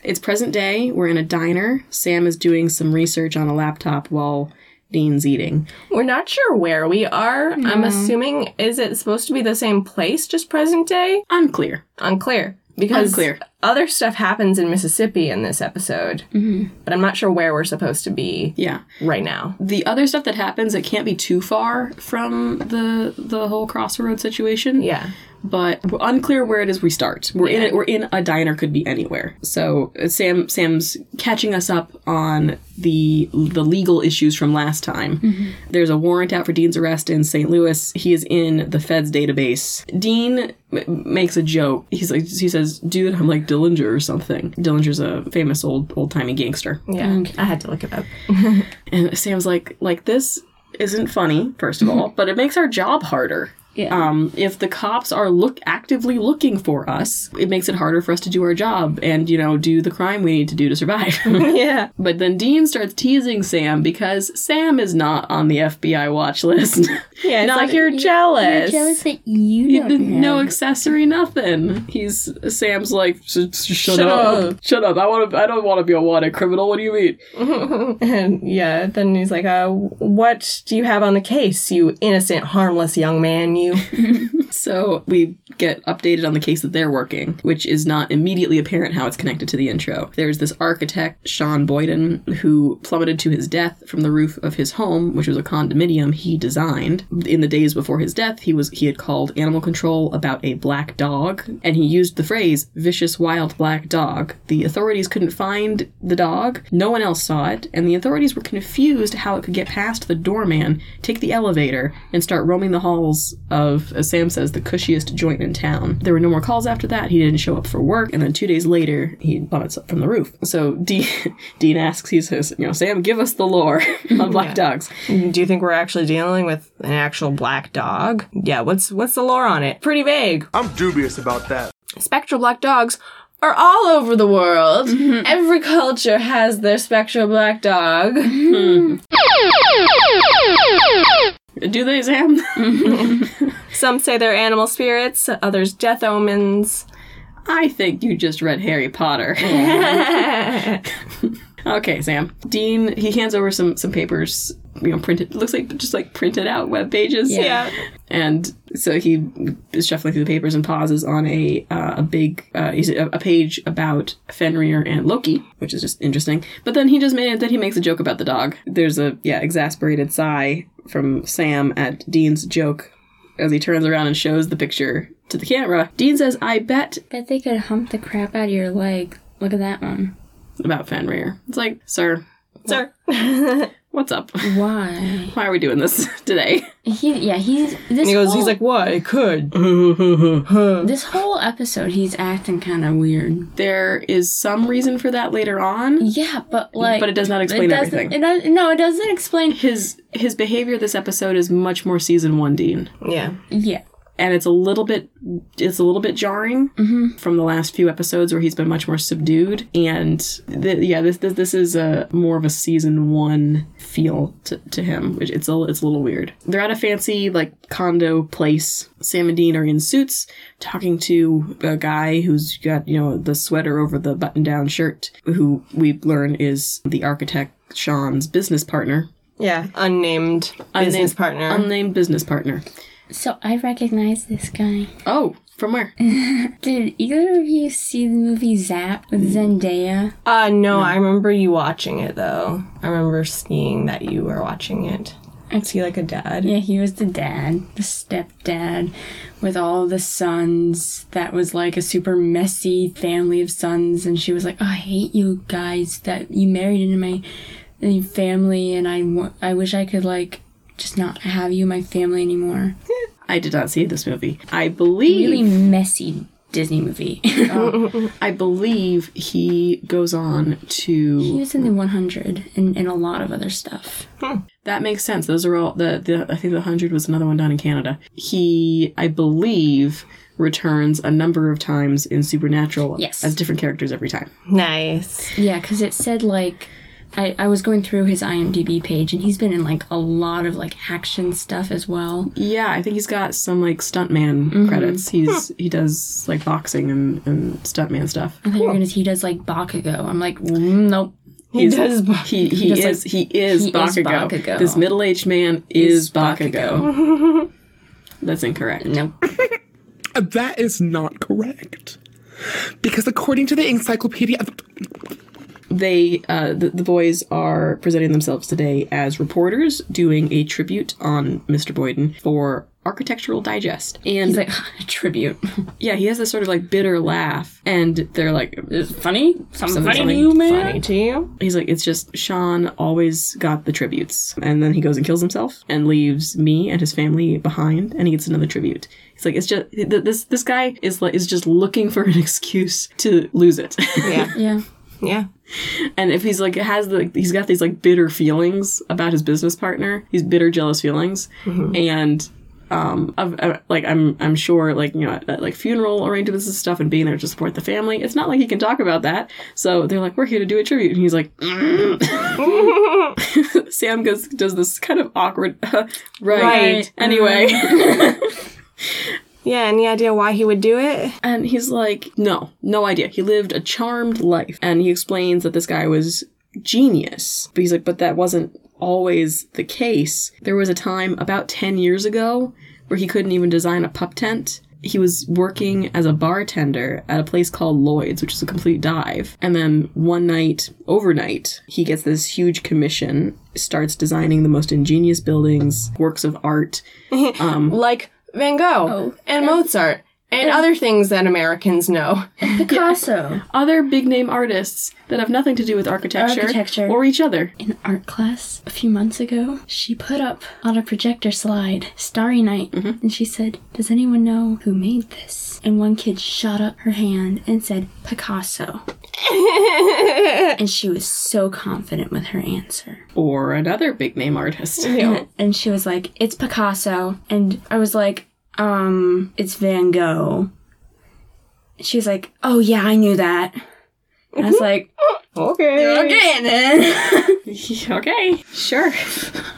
It's present day. We're in a diner. Sam is doing some research on a laptop while Dean's eating. We're not sure where we are. I'm assuming is it supposed to be the same place, just present day? Unclear. Unclear. Because Unclear. other stuff happens in Mississippi in this episode, mm-hmm. but I'm not sure where we're supposed to be Yeah. right now. The other stuff that happens, it can't be too far from the the whole crossroad situation. Yeah, but we're unclear where it is we start. We're in it. We're in a diner. Could be anywhere. So uh, Sam Sam's catching us up on the the legal issues from last time. There's a warrant out for Dean's arrest in St. Louis. He is in the Fed's database. Dean m- makes a joke. He's like he says, "Dude, I'm like Dillinger or something." Dillinger's a famous old old timey gangster. Yeah, I had to look it up. And Sam's like, like this isn't funny, first of all, but it makes our job harder. Yeah. Um, if the cops are look actively looking for us, it makes it harder for us to do our job and you know do the crime we need to do to survive. yeah. but then Dean starts teasing Sam because Sam is not on the FBI watch list. Yeah, it's Not- like you're jealous. You're jealous that you don't no accessory, nothing. He's Sam's like, "S- s- shut, Shut up. up. shut up. I want to. I don't want to be a wanted criminal. What do you mean? And yeah, then he's like, uh, what do you have on the case, you innocent, harmless young man, you? So we get updated on the case that they're working, which is not immediately apparent how it's connected to the intro. There's this architect, Sean Boyden, who plummeted to his death from the roof of his home, which was a condominium he designed. In the days before his death, he was he had called animal control about a black dog, and he used the phrase vicious wild black dog. The authorities couldn't find the dog. No one else saw it, and the authorities were confused how it could get past the doorman, take the elevator, and start roaming the halls of, as Sam says, the cushiest joint in town. There were no more calls after that. He didn't show up for work, and then two days later, he plummets up from the roof. So Dean, Dean asks, he says, you know, Sam, give us the lore on black dogs. Mm-hmm. Do you think we're actually dealing with an actual black dog? Yeah, what's what's the lore on it? Pretty vague. I'm dubious about that. Spectral black dogs are all over the world. Mm-hmm. Every culture has their spectral black dog. Mm-hmm. Do they, Sam? Some say they're animal spirits, others death omens. I think you just read Harry Potter. okay, Sam. Dean, he hands over some some papers, you know, printed. Looks like just like printed out web pages. Yeah. And so he is shuffling through the papers and pauses on a uh, a big uh, a, a page about Fenrir and Loki, which is just interesting. But then he just made then he makes a joke about the dog. There's a yeah exasperated sigh from Sam at Dean's joke as he turns around and shows the picture to the camera. Dean says, "I bet Bet they could hump the crap out of your leg. Look at that one. about Fenrir." It's like, sir, Sir. what's up? Why? Why are we doing this today? He yeah he's this He goes, whole, he's like, why It could. this whole episode he's acting kind of weird. There is some reason for that later on. Yeah, but like But it does not explain doesn't- everything. It does, no, it doesn't explain. His his behavior this episode is much more season one Dean. Yeah. Yeah, and it's a little bit it's a little bit jarring mm-hmm. from the last few episodes where he's been much more subdued. And th- yeah this, this this is a more of a season one feel to, to him which it's a it's a little weird. They're at a fancy like condo place. Sam and dean are in suits talking to a guy who's got you know the sweater over the button down shirt who we learn is the architect sean's business partner. Yeah. Unnamed business partner. unnamed business partner so I recognize this guy. oh from where Did either of you see the movie Zapped with Zendaya? uh, no, I remember you watching it, though. I remember seeing that you were watching it. Is he like a dad? Yeah, he was the dad, the stepdad, with all the sons. That was like a super messy family of sons, and she was like, oh, "I hate you guys that you married into my uh, family, and I, wa- I wish I could like just not have you in my family anymore." I did not see this movie. I believe Really messy Disney movie. I believe he goes on to. he was in the 100 and, and a lot of other stuff. Hmm. that makes sense. Those are all the, the I think the hundred was another one done in Canada. He I believe returns a number of times in Supernatural Yes. as different characters every time. Nice. Yeah, because it said like I, I was going through his IMDb page and he's been in like a lot of like action stuff as well. Yeah, I think he's got some like stuntman credits. He's he does like boxing and, and stuntman stuff. I thought you were gonna he does like Bakugo. I'm like, mm, nope. He does. bu- He he, does, is like- he is he is Bakugo. Bakugo. This middle aged man is, Is Bakugo. That's incorrect. Nope. That is not correct. Because according to the encyclopedia, they uh, the, the boys are presenting themselves today as reporters doing a tribute on mr boyden for Architectural Digest. And He's like tribute. yeah, he has this sort of like bitter laugh, and they're like, It's funny. Something, Something funny, funny. to you, man. Funny to you? he's like, it's just Sean always got the tributes, and then he goes and kills himself and leaves me and his family behind, and he gets another tribute. He's like, it's just this this guy is like is just looking for an excuse to lose it. Yeah. Yeah. Yeah. And if he's like has the he's got these like bitter feelings about his business partner, these bitter jealous feelings, and um, of, uh, like I'm I'm sure like you know at, at, like funeral arrangements and stuff and being there to support the family, it's not like he can talk about that. So they're like, we're here to do a tribute, and he's like, "Mm." Sam goes does this kind of awkward, right? Right. Anyway. Yeah, any idea why he would do it? And he's like, no, no idea. He lived a charmed life. And he explains that this guy was genius. But he's like, but that wasn't always the case. There was a time about 10 years ago where he couldn't even design a pup tent. He was working as a bartender at a place called Lloyd's, which is a complete dive. And then one night, overnight, he gets this huge commission, starts designing the most ingenious buildings, works of art. Um, like Van Gogh oh, and Mozart and other things that Americans know. Picasso. other big name artists that have nothing to do with architecture, Architecture. or each other. In art class a few months ago, she put up on a projector slide Starry Night, mm-hmm. and she said, "Does anyone know who made this?" And one kid shot up her hand and said, "Picasso." and she was so confident with her answer. Or another big name artist. And, and she was like, "It's Picasso." And I was like, "Um, it's Van Gogh." She's like, "Oh yeah, I knew that." And I was like, Okay. "Okay then." okay, sure.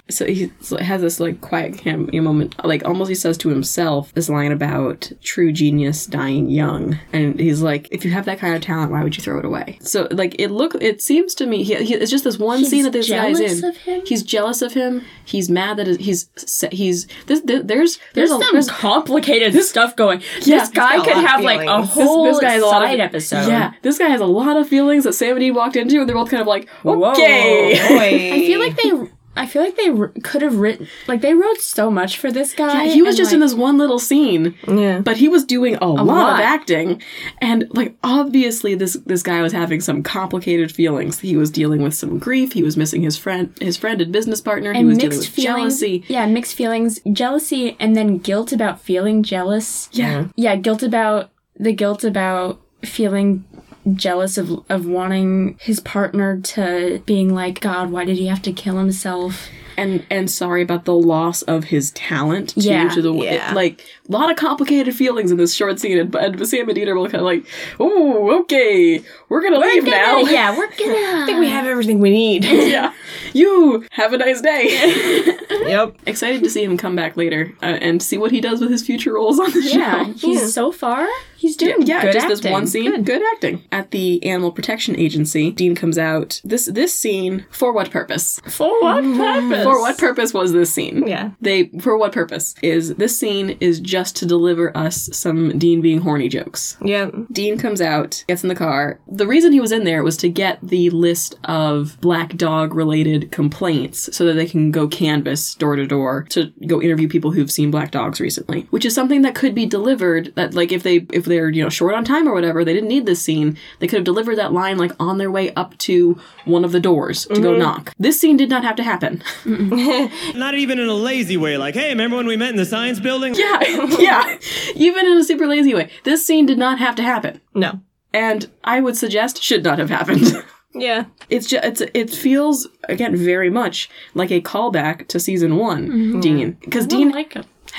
So he has this like quiet cam- moment, like almost he says to himself this line about true genius dying young, and he's like, if you have that kind of talent, why would you throw it away? So like it look, it seems to me, he, he, it's just this one He's scene that this guy's in. of him? He's jealous of him. He's mad that he's he's there's there's there's, There's a, some complicated stuff going. Yeah, this guy could have like a feelings. This- whole this guy has a lot of- episode. Yeah, this guy has a lot of feelings that Sam and Dean walked into, and they're both kind of like, Whoa. Okay. I feel like they. I feel like they r- could have written like they wrote so much for this guy. Yeah, he was just in this one little scene, Yeah. but he was doing a, lot, lot. of acting, and like obviously this this guy was having some complicated feelings. He was dealing with some grief. He was missing his friend, his friend and business partner. he and was mixed dealing with feelings. jealousy. Yeah, mixed feelings, jealousy, and then guilt about feeling jealous. Yeah, Yeah, guilt about the guilt about feeling jealous of of wanting his partner to being like God. Why did he have to kill himself? and and sorry about the loss of his talent too, Yeah, to the yeah. it- like a lot of complicated feelings in this short scene and, and Sam and Dean are both kind of like oh okay we're gonna leave now yeah, we're gonna. I think we have everything we need. yeah you have a nice day yep. excited to see him come back later uh, and see what he does with his future roles on the Yeah, show he's so far. He's doing yeah, good just acting. this one scene. Good. acting. At the Animal Protection Agency, Dean comes out. This this scene for what purpose? For what mm-hmm. purpose? For what purpose was this scene? Yeah. They for what purpose is this scene is just to deliver us some Dean being horny jokes. Yeah. Dean comes out, gets in the car. The reason he was in there was to get the list of black dog related complaints so that they can go canvas door to door to go interview people who've seen black dogs recently, which is something that could be delivered that like if they if they're, you know, short on time or whatever, they didn't need this scene. They could have delivered that line like on their way up to one of the doors to go mm-hmm. knock. This scene did not have to happen. Not even in a lazy way, like, hey, remember when we met in the science building? yeah. Yeah. Even in a super lazy way. This scene did not have to happen. No. And I would suggest should not have happened. Yeah. it's just it's it feels again very much like a callback to season one mm-hmm. dean because dean like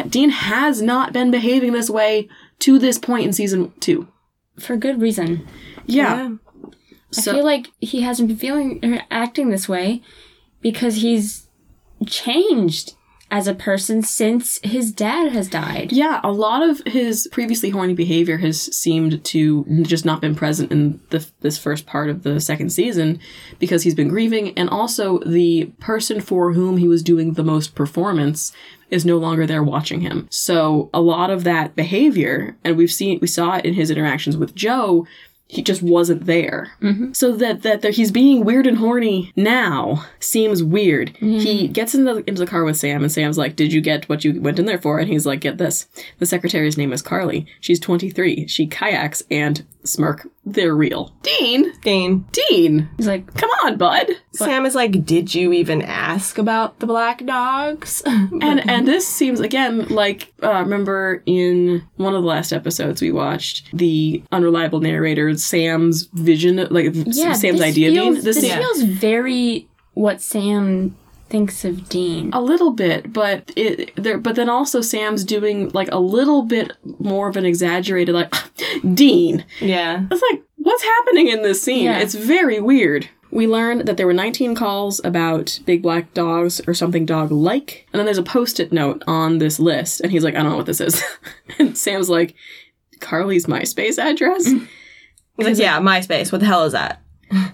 dean has not been behaving this way to this point in season two. For good reason. yeah, I so feel like he hasn't been feeling or acting this way because he's changed as a person since his dad has died. yeah a lot of his previously horny behavior has seemed to just not been present in the, this first part of the second season because he's been grieving and also the person for whom he was doing the most performance is no longer there watching him. So a lot of that behavior, and we've seen we saw it in his interactions with Jo, he just wasn't there. Mm-hmm. So that that that he's being weird and horny now seems weird. Mm-hmm. He gets in the into the car with Sam, and Sam's like, "Did you get what you went in there for?" And he's like, "Get this: the secretary's name is Carly. She's 23. She kayaks and smirk. They're real." Dean, Dean. Dean, He's like, come on, bud. Sam is like, Did you even ask about the black dogs? And and this seems again like uh, remember in one of the last episodes we watched the unreliable narrator Sam's vision like yeah, Sam's idea feels, being this this is feels very what Sam thinks of Dean. a little bit but it there but then also Sam's doing like a little bit more of an exaggerated like Dean yeah. it's like what's happening in this scene Yeah. it's very weird we learned that there were 19 calls about big black dogs or something dog like and then there's a post-it note on this list and he's like i don't know what this is and sam's like carly's myspace address mm. He's like, Yeah, MySpace. What the hell is that?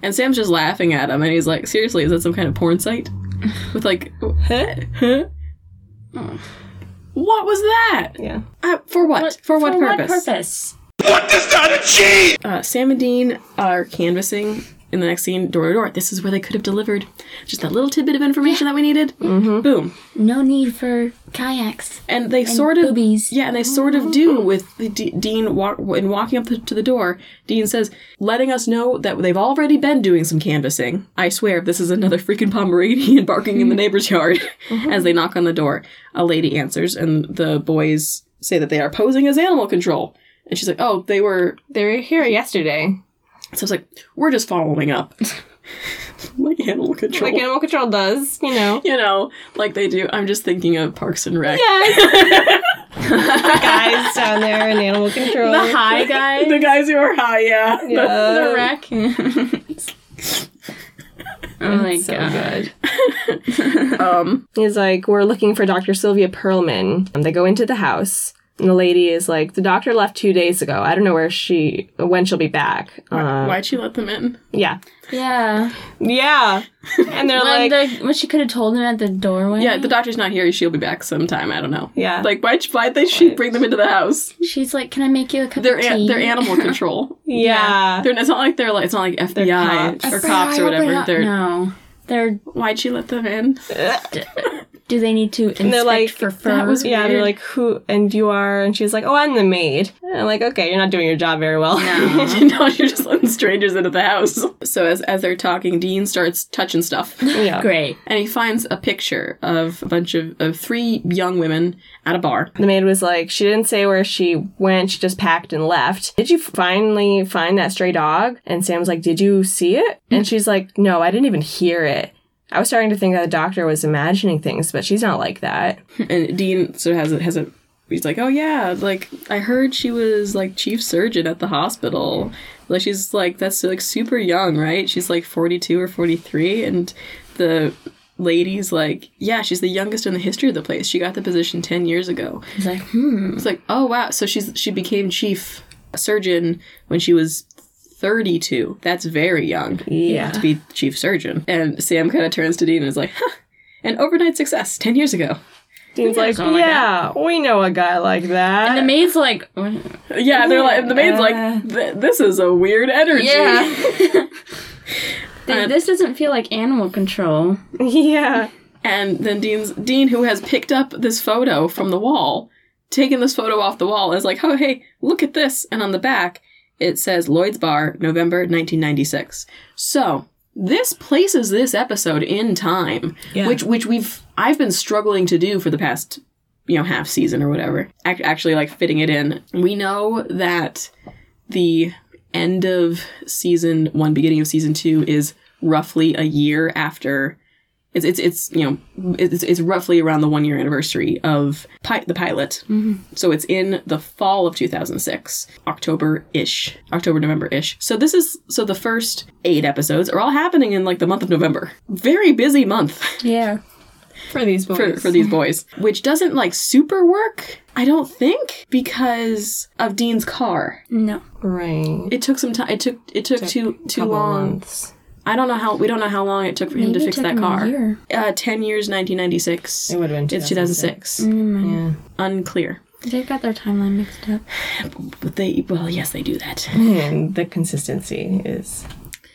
and sam's just laughing at him and he's like seriously is that some kind of porn site with like huh? what was that? Yeah. uh, for what, for what For purpose? what purpose? uh, Sam and Dean are canvassing in the next scene, door to door. This is where they could have delivered just that little tidbit of information that we needed. Mm-hmm. Boom. No need for kayaks. And they sort of, boobies. yeah, and they sort of do with the D- Dean walk in walking up to, to the door. Dean says, letting us know that they've already been doing some canvassing. I swear, this is another freaking Pomeranian barking in the neighbor's yard. Mm-hmm. As they knock on the door, a lady answers, and the boys say that they are posing as animal control. And she's like, "Oh, they were They were here yesterday. So it's like, we're just following up. like animal control. Like Animal Control does, you know. you know, like they do. I'm just thinking of Parks and Rec. Yes. Guys down there in Animal Control. The high guys. The guys who are high, yeah. Yeah. the raccoons. oh my so god. Um, He's like, we're looking for Dr. Sylvia Perlman. And they go into the house. And the lady is like, the doctor left two days ago. I don't know where she, when she'll be back. Uh, why'd she let them in? yeah. Yeah. Yeah. And they're When, like, the, when she could have told him at the doorway. Yeah, the doctor's not here. She'll be back sometime. I don't know. Yeah. Like, why'd, why'd they she bring them into the house? She's like, "Can I make you a cup They're of a- tea?" they're animal control. yeah. They're, it's not like they're like it's not like FBI cops. or cops or whatever. They're no. They're. why'd she let them in? Do they need to inspect they're like, for fur? that was Yeah, they're like, who, and you are, and she's like, oh, I'm the maid. And I'm like, okay, you're not doing your job very well. no, you're just letting strangers into the house. So as as they're talking, Dean starts touching stuff. yeah. great. and he finds a picture of a bunch of, of three young women at a bar. The maid was like, she didn't say where she went, she just packed and left. Did you finally find that stray dog? And Sam's like, did you see it? And mm. she's like, no, I didn't even hear it. I was starting to think that the doctor was imagining things, but she's not like that. And Dean sort of has a, has a he's like, oh yeah, like I heard she was like chief surgeon at the hospital. Like she's like that's like super young, right? She's like forty two or forty three, and the lady's like, yeah, she's the youngest in the history of the place. She got the position ten years ago. He's like, hmm. It's like, oh wow, so she's she became chief surgeon when she was 32. That's very young Yeah. to be chief surgeon. And Sam kind of turns to Dean and is like, huh, an overnight success 10 years ago. Dean's like, something like yeah, we know a guy like that. And the maid's like, "What?" Yeah, they're like, the maid's Uh. like, this is a weird energy. yeah. Uh, this doesn't feel like animal control. yeah. And then Dean's Dean, who has picked up this photo from the wall, taken this photo off the wall, is like, oh hey, look at this. And on the back, it says Lloyd's Bar, November 1996. So this places this episode in time, Yeah. which which we've I've been struggling to do for the past you know half season or whatever. Ac- Actually, like fitting it in. We know that the end of season one, beginning of season two is roughly a year after. It's it's it's you know it's it's roughly around the one year anniversary of pi- the pilot. Mm-hmm. So it's in the fall of 2006, October ish, October November ish. So this is so the first eight episodes are all happening in like the month of November. Very busy month Yeah. For these boys. for for these boys, which doesn't like super work. I don't think because of Dean's car. No. right. It took some time. It took it took too too Couple long. months. I don't know how we don't know how long it took for him to it fix took that him a car. year. Uh, ten years, nineteen ninety six. It would have been It's two thousand six. Yeah. Unclear. They've got their timeline mixed up. But they, well, yes, they do that. And the consistency is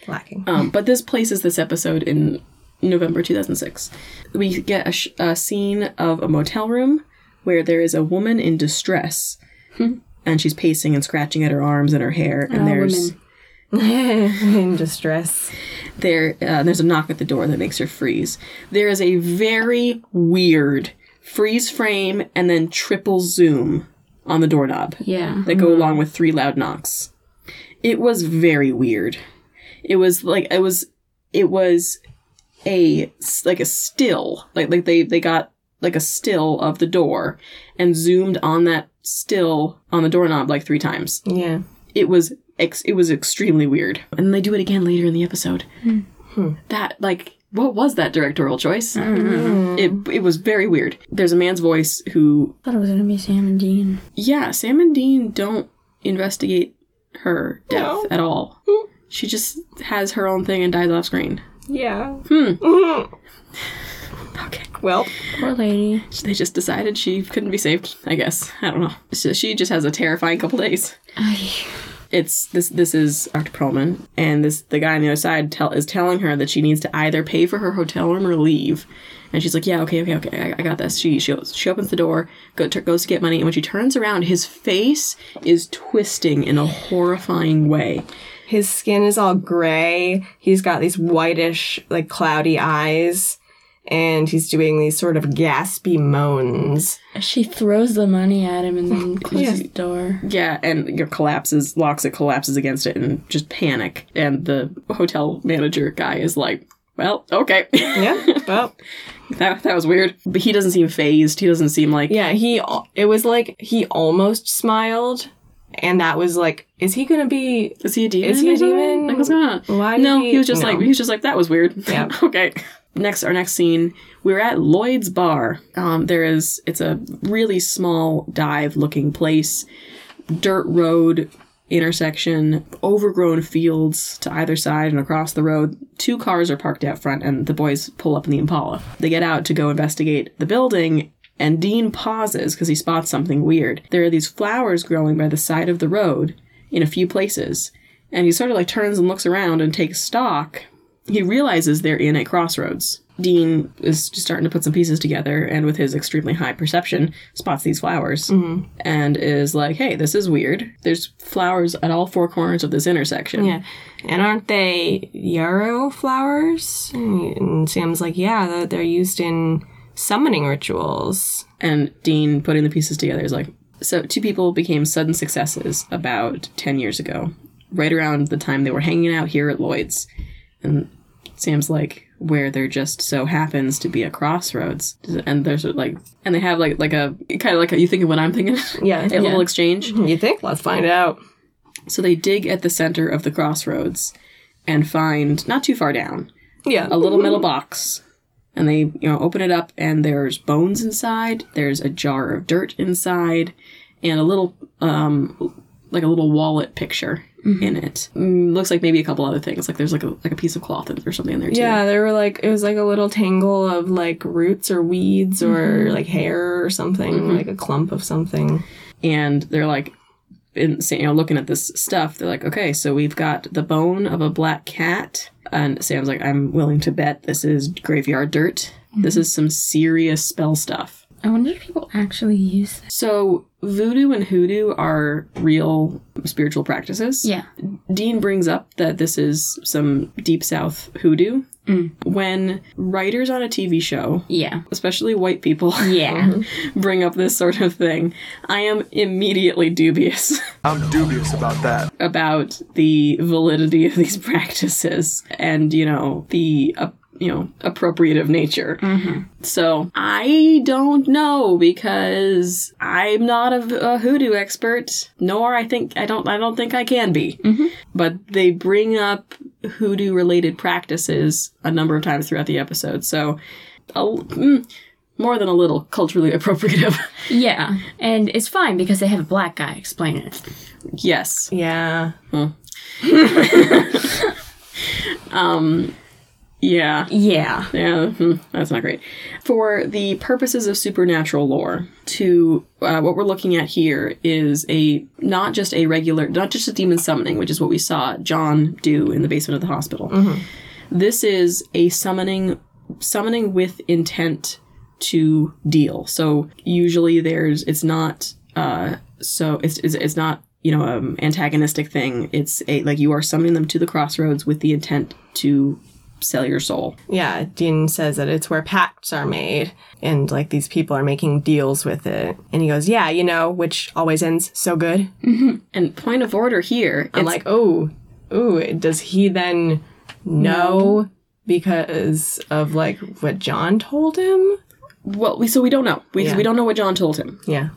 lacking. Um, but this places this episode in November 2006. We get a, sh- a scene of a motel room where there is a woman in distress, and she's pacing and scratching at her arms and her hair. And Oh, there's women. in distress. there uh, there's a knock at the door that makes her freeze. There is a very weird freeze frame and then triple zoom on the doorknob Yeah. that go along with three loud knocks. It was very weird. It was like it was it was a like a still like like they they got like a still of the door and zoomed on that still on the doorknob like three times. Yeah. It was ex- it was extremely weird. And they do it again later in the episode. Hmm. Hmm. That like what was that directorial choice? Hmm. It it was very weird. There's a man's voice who thought it was gonna be Sam and Dean. yeah, Sam and Dean don't investigate her death No. at all. She just has her own thing and dies off screen. Yeah. Okay. Well, Poor lady. They just decided she couldn't be saved, I guess. I don't know. So she just has a terrifying couple days. It's this this is Dr. Perlman and this the guy on the other side tell, is telling her that she needs to either pay for her hotel room or leave. And she's like, "Yeah, okay, okay, okay, I, I got this." She she she opens the door, go, t- goes to get money, and when she turns around, his face is twisting in a horrifying way. his skin is all gray. He's got these whitish, like cloudy eyes. And he's doing these sort of gaspy moans. She throws the money at him and then closes the door. Yeah, and you know, collapses, locks it, collapses against it, and just panic. And the hotel manager guy is like, "Well, okay, Yeah. Well, that that was weird." But he doesn't seem phased. He doesn't seem like yeah, he, it was like he almost smiled. And that was like, is he gonna be, Is he a demon? Is he a demon? Like what's going on? Why no, he- he, was just no. like he was just like that was weird. Yeah. okay. Next, our next scene, we're at Lloyd's bar. Um, there is it's a really small dive-looking place, dirt road intersection, overgrown fields to either side and across the road. Two cars are parked out front, and the boys pull up in the Impala. They get out to go investigate the building, and Dean pauses because he spots something weird. There are these flowers growing by the side of the road in a few places, and he sort of like turns and looks around and takes stock. He realizes they're in a crossroads. Dean is just starting to put some pieces together, and with his extremely high perception, spots these flowers mm-hmm. and is like, "Hey, this is weird. There's flowers at all four corners of this intersection." yeah. And aren't they yarrow flowers? And Sam's like, yeah, they're, they're used in summoning rituals. And Dean, putting the pieces together, is like, so two people became sudden successes about 10 years ago, right around the time they were hanging out here at Lloyd's. And Sam's like, where there just so happens to be a crossroads. And there's like, and they have like, like a, kind of like a, you thinking what I'm thinking? Yeah. a little exchange. You think? Let's find out. So they dig at the center of the crossroads and find, not too far down, Yeah. a little metal box and they you know open it up and there's bones inside there's a jar of dirt inside and a little um like a little wallet picture in mm-hmm. it. Mm, looks like maybe a couple other things like there's like a like a piece of cloth or something in there too. Yeah, there were like it was like a little tangle of like roots or weeds or mm-hmm. like hair or something, mm-hmm. like a clump of something. and they're like in you know looking at this stuff they're like okay so we've got the bone of a black cat. And sam's like i'm willing to bet this is graveyard dirt. This is some serious spell stuff I wonder if people actually use this. So, voodoo and hoodoo are real spiritual practices. Yeah. Dean brings up that this is some deep south hoodoo. When writers on a TV show, Yeah. especially white people, Yeah. bring up this sort of thing, I am immediately dubious I'm dubious about that. about the validity of these practices and, you know, the. Uh, you know, appropriative nature. Mm-hmm. So I don't know because I'm not a, a hoodoo expert, nor I think I don't I don't think I can be. Mm-hmm. But they bring up hoodoo related practices a number of times throughout the episode, so a, mm, more than a little culturally appropriative. yeah. And it's fine because they have a black guy explain it. yes. Yeah. Um, Yeah. Yeah. Yeah, hmm, that's not great. For the purposes of supernatural lore, to uh, what we're looking at here is a not just a regular, not just a demon summoning, which is what we saw John do in the basement of the hospital. This is a summoning, summoning with intent to deal. So usually there's, it's not, uh, so it's it's, it's not you know um antagonistic thing. It's a like you are summoning them to the crossroads with the intent to sell your soul. Yeah, Dean says that it's where pacts are made and like these people are making deals with it. And he goes, Yeah, you know, which always ends so good. Mm-hmm. And point of order here, I'm it's like, Oh, ooh, does he then know because of like what John told him? well, we so we don't know. We Yeah. we don't know what John told him. Yeah.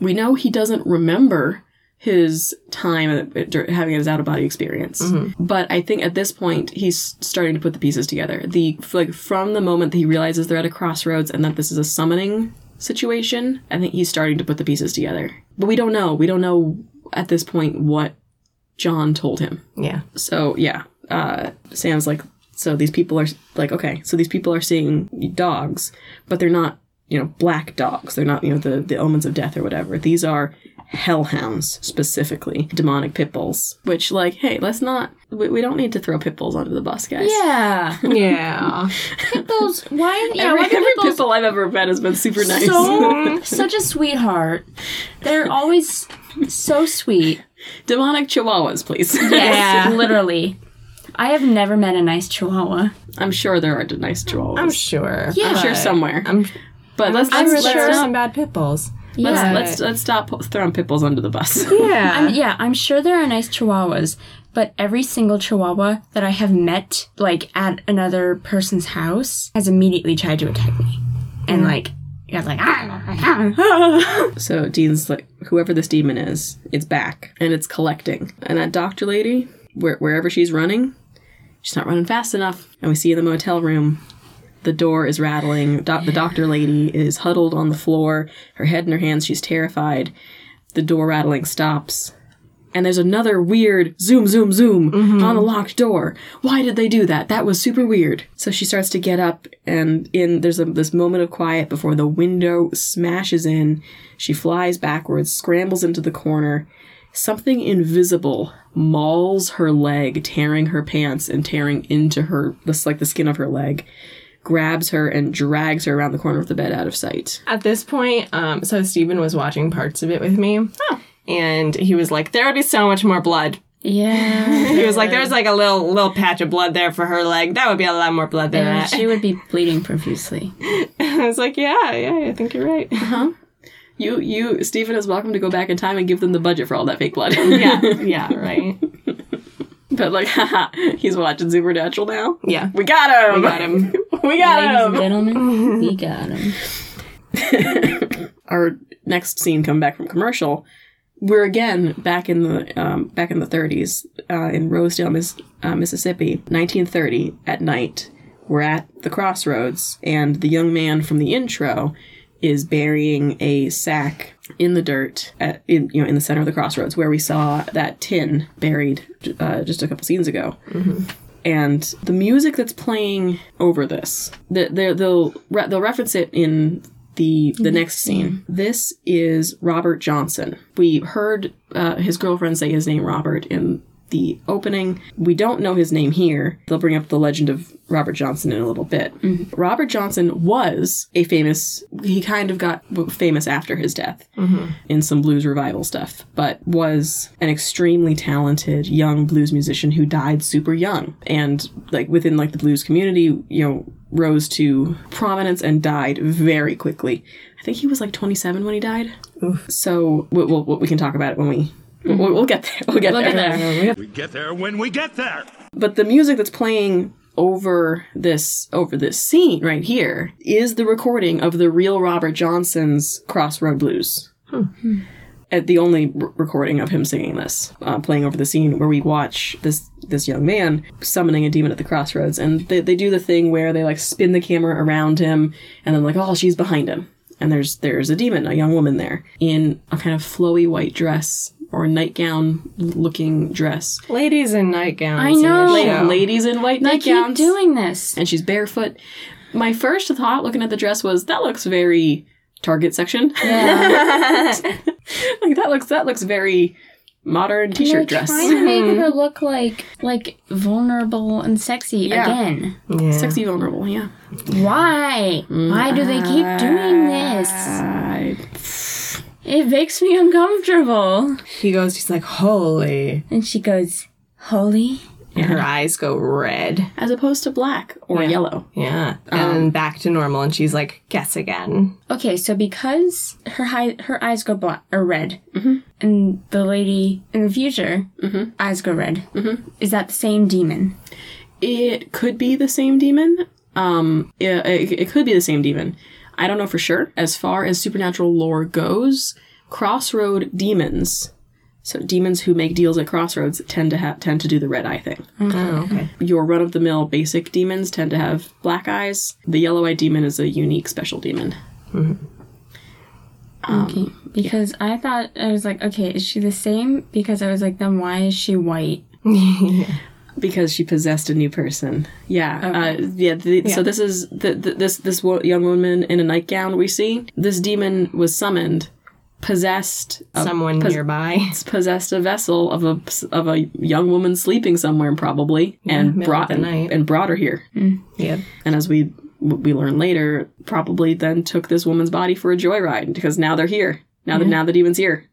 We know he doesn't remember his time at- having his out of body experience. But I think at this point he's starting to put the pieces together. The like from the moment that he realizes they're at a crossroads and that this is a summoning situation, I think he's starting to put the pieces together. But we don't know. We don't know at this point what John told him. Yeah. So yeah, uh, Sam's like, so these people are like, okay, so these people are seeing dogs, but they're not, you know, black dogs. They're not, you know, the the omens of death or whatever. These are hellhounds specifically, demonic pit bulls. Which, like, hey, let's not. We, we don't need to throw pit bulls under the bus, guys. Yeah. Yeah. Pitbulls. Why? Yeah. Every, why do every pitbulls pit bull I've ever met has been super nice. so such a sweetheart. They're always so sweet. demonic chihuahuas, please. Yeah, literally. I have never met a nice chihuahua. I'm sure there are nice chihuahuas. I'm sure. Yeah. I'm sure somewhere. I'm, but let's I'm let's, sure let's, some bad pit bulls. Let's, let's let's stop throwing pit bulls under the bus. Yeah. I'm, yeah, I'm sure there are nice chihuahuas, but every single chihuahua that I have met, like at another person's house, has immediately tried to attack me, and mm. like, I was like, ah, ah, ah, ah. So Dean's like, whoever this demon is, it's back and it's collecting. And that doctor lady, where, wherever she's running, she's not running fast enough. And we see in the motel room, the door is rattling. Do- The doctor lady is huddled on the floor, her head in her hands. She's terrified. The door rattling stops. And there's another weird zoom, zoom, zoom mm-hmm. on the locked door. Why did they do that? That was super weird. So she starts to get up, and in there's a, this moment of quiet before the window smashes in. She flies backwards, scrambles into the corner. Something invisible mauls her leg, tearing her pants and tearing into her, this like the skin of her leg. Grabs her and drags her around the corner of the bed out of sight. At this point, um, so Stephen was watching parts of it with me. And he was like, there would be so much more blood. yeah. He was like, there's like a little little patch of blood there for her leg. That would be a lot more blood than Yeah, that. she would be bleeding profusely. I was like, yeah, yeah, I think you're right. Huh? You, you, Stephen is welcome to go back in time and give them the budget for all that fake blood. yeah, yeah, right. But like, haha, he's watching Supernatural now. Yeah. We got him. We got him. We got Ladies him. gentlemen, we got him. Our next scene come back from commercial. We're again back in the um, back in the 30s uh, in Rosedale, Miss, uh, Mississippi, 1930 at night. We're at the crossroads, and the young man from the intro is burying a sack in the dirt at in you know in the center of the crossroads where we saw that tin buried uh, just a couple scenes ago. And the music that's playing over this, the, the, they'll re- they'll reference it in the the next scene. This is Robert Johnson. We heard uh, his girlfriend say his name Robert in the opening. We don't know his name here. They'll bring up the legend of Robert Johnson in a little bit. Mm-hmm. Robert Johnson was a famous. He kind of got famous after his death mm-hmm. in some blues revival stuff, but was an extremely talented young blues musician who died super young and like within like the blues community, you know, rose to prominence and died very quickly. I think he was like 27 when he died. So we, we'll, we can talk about it when we. We'll, we'll get there. We'll get there. We get there when we get there. But the music that's playing over this over this scene right here is the recording of the real Robert Johnson's Crossroad Blues. At the only r- recording of him singing this, uh, playing over the scene where we watch this this young man summoning a demon at the crossroads, and they, they do the thing where they like spin the camera around him, and then like oh she's behind him, and there's there's a demon, a young woman there in a kind of flowy white dress or nightgown looking dress. Ladies in nightgowns. I know. this La- show. ladies in white They keep nightgowns. doing this. and she's barefoot. My first thought looking at the dress was that looks very Target section. Yeah. like that looks that looks very modern They're t-shirt dress. trying to make her look like like vulnerable and sexy Yeah. again. Yeah. Sexy vulnerable, yeah. Why? Why do they keep doing this? I, It makes me uncomfortable. He goes, he's like, holy. And she goes, "Holy." And her eyes go red. as opposed to black or Yeah. yellow. Yeah. And um, then back to normal. And she's like, guess again. Okay, so because her hi- her eyes go black or red, mm-hmm. and the lady in the future mm-hmm. eyes go red, mm-hmm. is that the same demon? It could be the same demon. Um, yeah, it, it could be the same demon. I don't know for sure. As far as supernatural lore goes, crossroad demons, so demons who make deals at crossroads, tend to have tend to do the red eye thing. Oh, okay. Your run of the mill basic demons tend to have black eyes. The yellow eyed demon is a unique special demon. Mm-hmm. Um, okay, because I thought I was like, okay, is she the same? Because I was like, then why is she white? because she possessed a new person. Yeah, uh, yeah. The, So this is the, the, this this young woman in a nightgown we see. This demon was summoned, possessed a, Someone pos- nearby. possessed a vessel of a of a young woman sleeping somewhere probably, and brought and, night. and brought her here. Yep. And as we we learn later, probably then took this woman's body for a joyride because now they're here. Now that now the demon's here,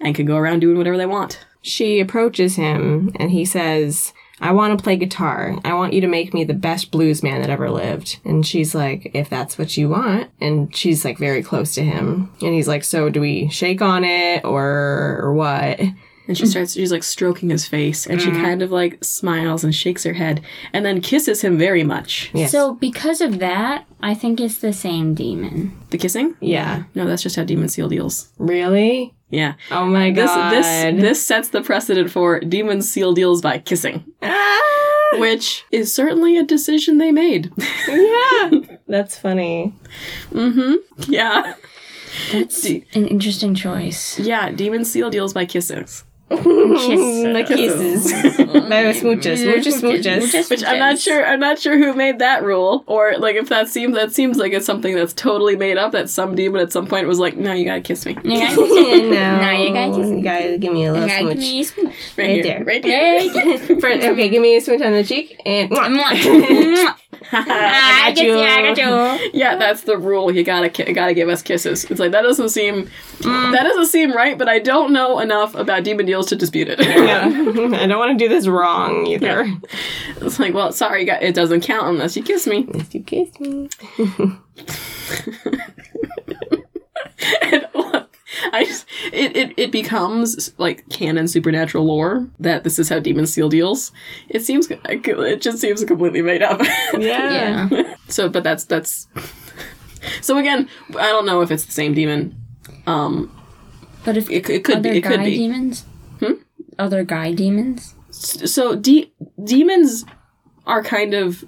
and can go around doing whatever they want. She approaches him and he says, I want to play guitar. I want you to make me the best blues man that ever lived. And she's like, if that's what you want. And she's like very close to him. And he's like, so do we shake on it or, or what? And she starts, she's like stroking his face, and she kind of like smiles and shakes her head, and then kisses him very much. Yes. So because of that, I think it's the same demon. The kissing? yeah. No, that's just how demon seal deals. Really? Yeah. Oh my god. this this sets the precedent for demon seal deals by kissing, Ah! which is certainly a decision they made. yeah. That's funny. Mm-hmm yeah. That's an interesting choice. Yeah, demon seal deals by kisses. The kisses. Baby smooches. Smooches, smooches. Which I'm not sure I'm not sure who made that rule. Or like if that seems that seems like it's something that's totally made up that some demon at some point was like, No, you gotta kiss me. You gotta no. No, you gotta kiss You gotta give me a little Gotta give smooch. me a smooch. Right, Right here. there. Right here. For- okay, give me a smooch on the cheek and I got you. I got you. Yeah, that's the rule. You gotta gotta give us kisses. It's like that doesn't seem mm. that doesn't seem right, but I don't know enough about demon deals to dispute it. yeah. I don't want to do this wrong either. it's like, well, sorry, it doesn't count unless you kiss me. If you kiss me. And, I just, it, it it becomes like canon supernatural lore that this is how demons seal deals. It seems it just seems completely made up. Yeah. Yeah. so, but that's that's. So again, I don't know if it's the same demon. Um, But if It it could be- it could guy be. demons? Hmm? Other guy demons? so de- demons are kind of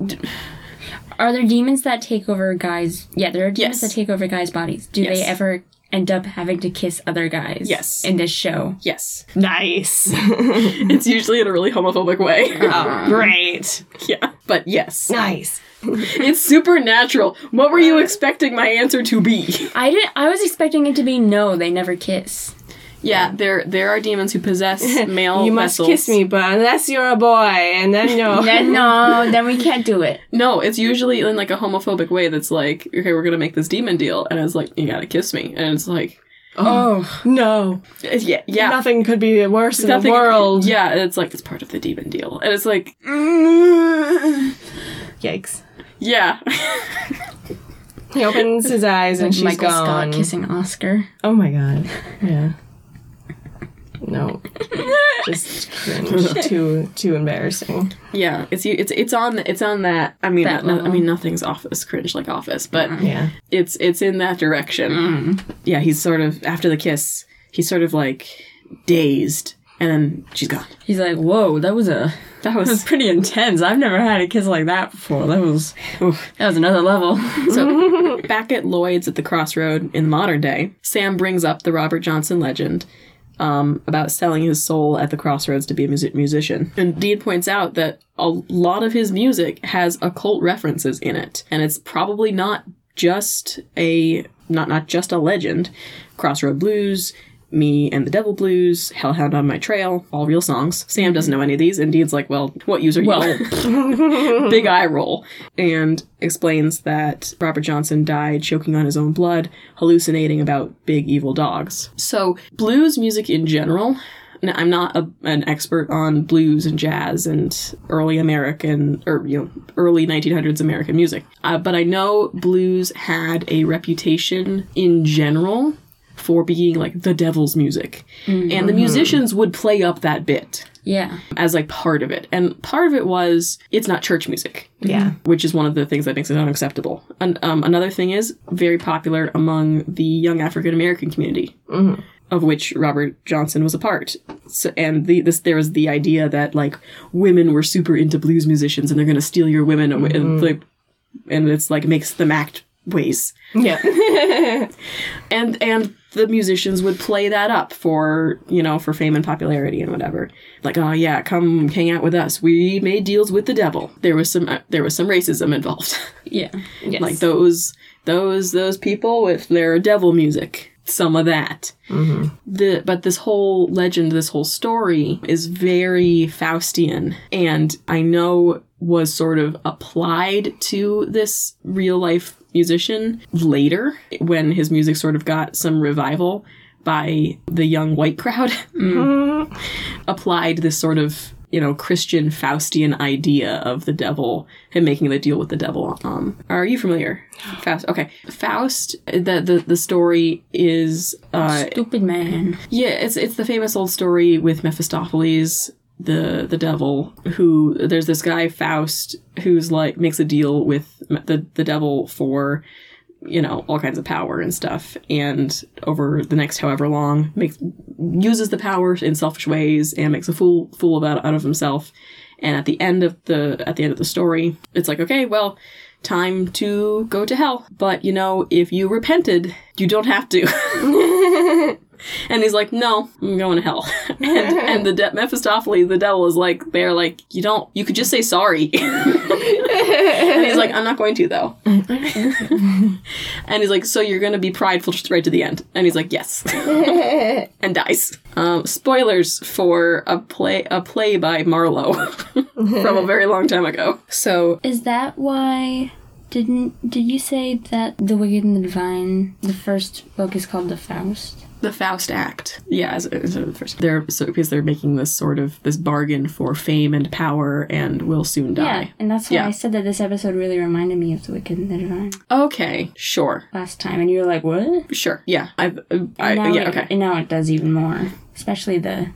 Are there demons that take over guys? Yeah, there are demons Yes. that take over guys' bodies. Do Yes. they ever end up having to kiss other guys? Yes. In this show. yes. Nice. It's usually in a really homophobic way. oh, um, great. yeah, but yes, Nice. it's supernatural. What were you uh, expecting my answer to be? I didn't. I was expecting it to be no. They never kiss. Yeah, there there are demons who possess male you must vessels. kiss me, but unless you're a boy, and then no. Then no. then we can't do it. No, it's usually in like a homophobic way. That's like, okay, we're gonna make this demon deal, and it's like you gotta kiss me, and it's like, oh, oh no. Uh, yeah, yeah. Nothing could be worse in the world. Yeah, it's like it's part of the demon deal, and it's like, Yikes. yeah, He opens his eyes and she's Michael gone. Scott kissing Oscar. Oh my god. Yeah. No. Just cringe. too too embarrassing. yeah. It's it's it's on it's on that. I mean, That no- I mean, nothing's office cringe like Office, but mm-hmm. Yeah. it's it's in that direction. Mm. Yeah, he's sort of after the kiss, he's sort of like dazed, and then she's gone. He's like, whoa, that was a That that was was pretty intense. I've never had a kiss like that before. That was that was another level. so. back at Lloyd's at the crossroad in modern day, Sam brings up the Robert Johnson legend um, about selling his soul at the crossroads to be a music- musician. And Dean points out that a lot of his music has occult references in it, and it's probably not just a not not just a legend. Crossroad Blues, Me and the Devil Blues, Hellhound on My Trail, all real songs. Sam doesn't know any of these, and Dean's like, "Well, what use are you?" Big eye roll, and explains that Robert Johnson died choking on his own blood, hallucinating about big evil dogs. So blues music in general I'm not a, an expert on blues and jazz and early American or you know early 1900s American music, uh, but I know blues had a reputation in general for being like the devil's music, and the mm-hmm. musicians would play up that bit Yeah. as like part of it. And part of it was it's not church music. Yeah. Which is one of the things that makes it unacceptable. And um, another thing is very popular among the young African American community. Mm-hmm. Of which Robert Johnson was a part, so, and the, this there was the idea that like women were super into blues musicians and they're gonna steal your women, away, and mm-hmm. like, and it's like makes them act ways Yeah. and and the musicians would play that up for you know for fame and popularity and whatever. Like oh yeah come hang out with us. We made deals with the devil. There was some uh, there was some racism involved. Yeah. yes. like those those those people with their devil music. Some of that. The but this whole legend this whole story is very faustian and i know was sort of applied to this real life musician later when his music sort of got some revival by the young white crowd applied this sort of you know christian faustian idea of the devil him making the deal with the devil. Um are you familiar? Faust okay. Faust the the, the story is uh Stupid man. yeah, it's it's the famous old story with Mephistopheles, the the devil, who there's this guy Faust who's like makes a deal with the the devil for you know all kinds of power and stuff, and over the next however long makes uses the power in selfish ways and makes a fool fool about out of himself. And at the end of the at the end of the story, it's like okay, well. Time to go to hell. But you know, if you repented, you don't have to. And he's like, "No, I'm going to hell." and and the de- Mephistopheles, the devil, is like, "They're like, you don't. You could just say sorry." and he's like, "I'm not going to though." and he's like, "So you're going to be prideful just right to the end?" And he's like, "Yes," and dies. Um, spoilers for a play a play by Marlowe from a very long time ago. So Is that why? Didn't did you say that the Wicked and the Divine, the first book is called the Faust? The Faust Act. Yeah, as, as the first. They're so because they're making this sort of this bargain for fame and power, and will soon die. Yeah, and that's why Yeah. I said that this episode really reminded me of the Wicked and the Divine Okay, sure, last time, and you were like, "What?" sure, yeah. I've, I, yeah, it, okay. And now it does even more, especially the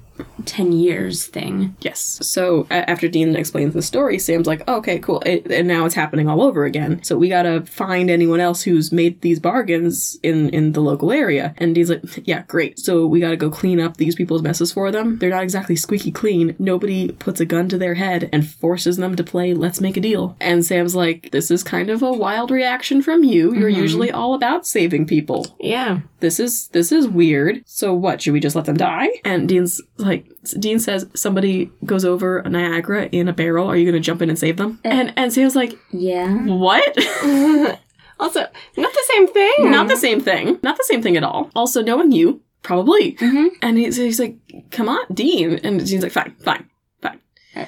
ten years thing. Yes. So a- after Dean explains the story, Sam's like, oh, "Okay, cool," it, and now it's happening all over again. So we gotta find anyone else who's made these bargains in in the local area. And Dean's like, "Yeah, great. So we gotta go clean up these people's messes for them. They're not exactly squeaky clean. Nobody puts a gun to their head and forces them to play Let's Make a Deal." And Sam's like, "This is kind of a wild reaction from you. You're mm-hmm. usually all about saving people." yeah. this is this is weird. So what? Should we just let them die? And Dean's like, Dean says somebody goes over Niagara in a barrel. Are you going to jump in and save them? Eh. And and Sam's like, Yeah. what? Also, not the same thing. Not the same thing. Not the same thing at all. Also, knowing you, probably. Mm-hmm. And he's, he's like, come on, Dean. And Dean's like, fine, fine, fine. Eh.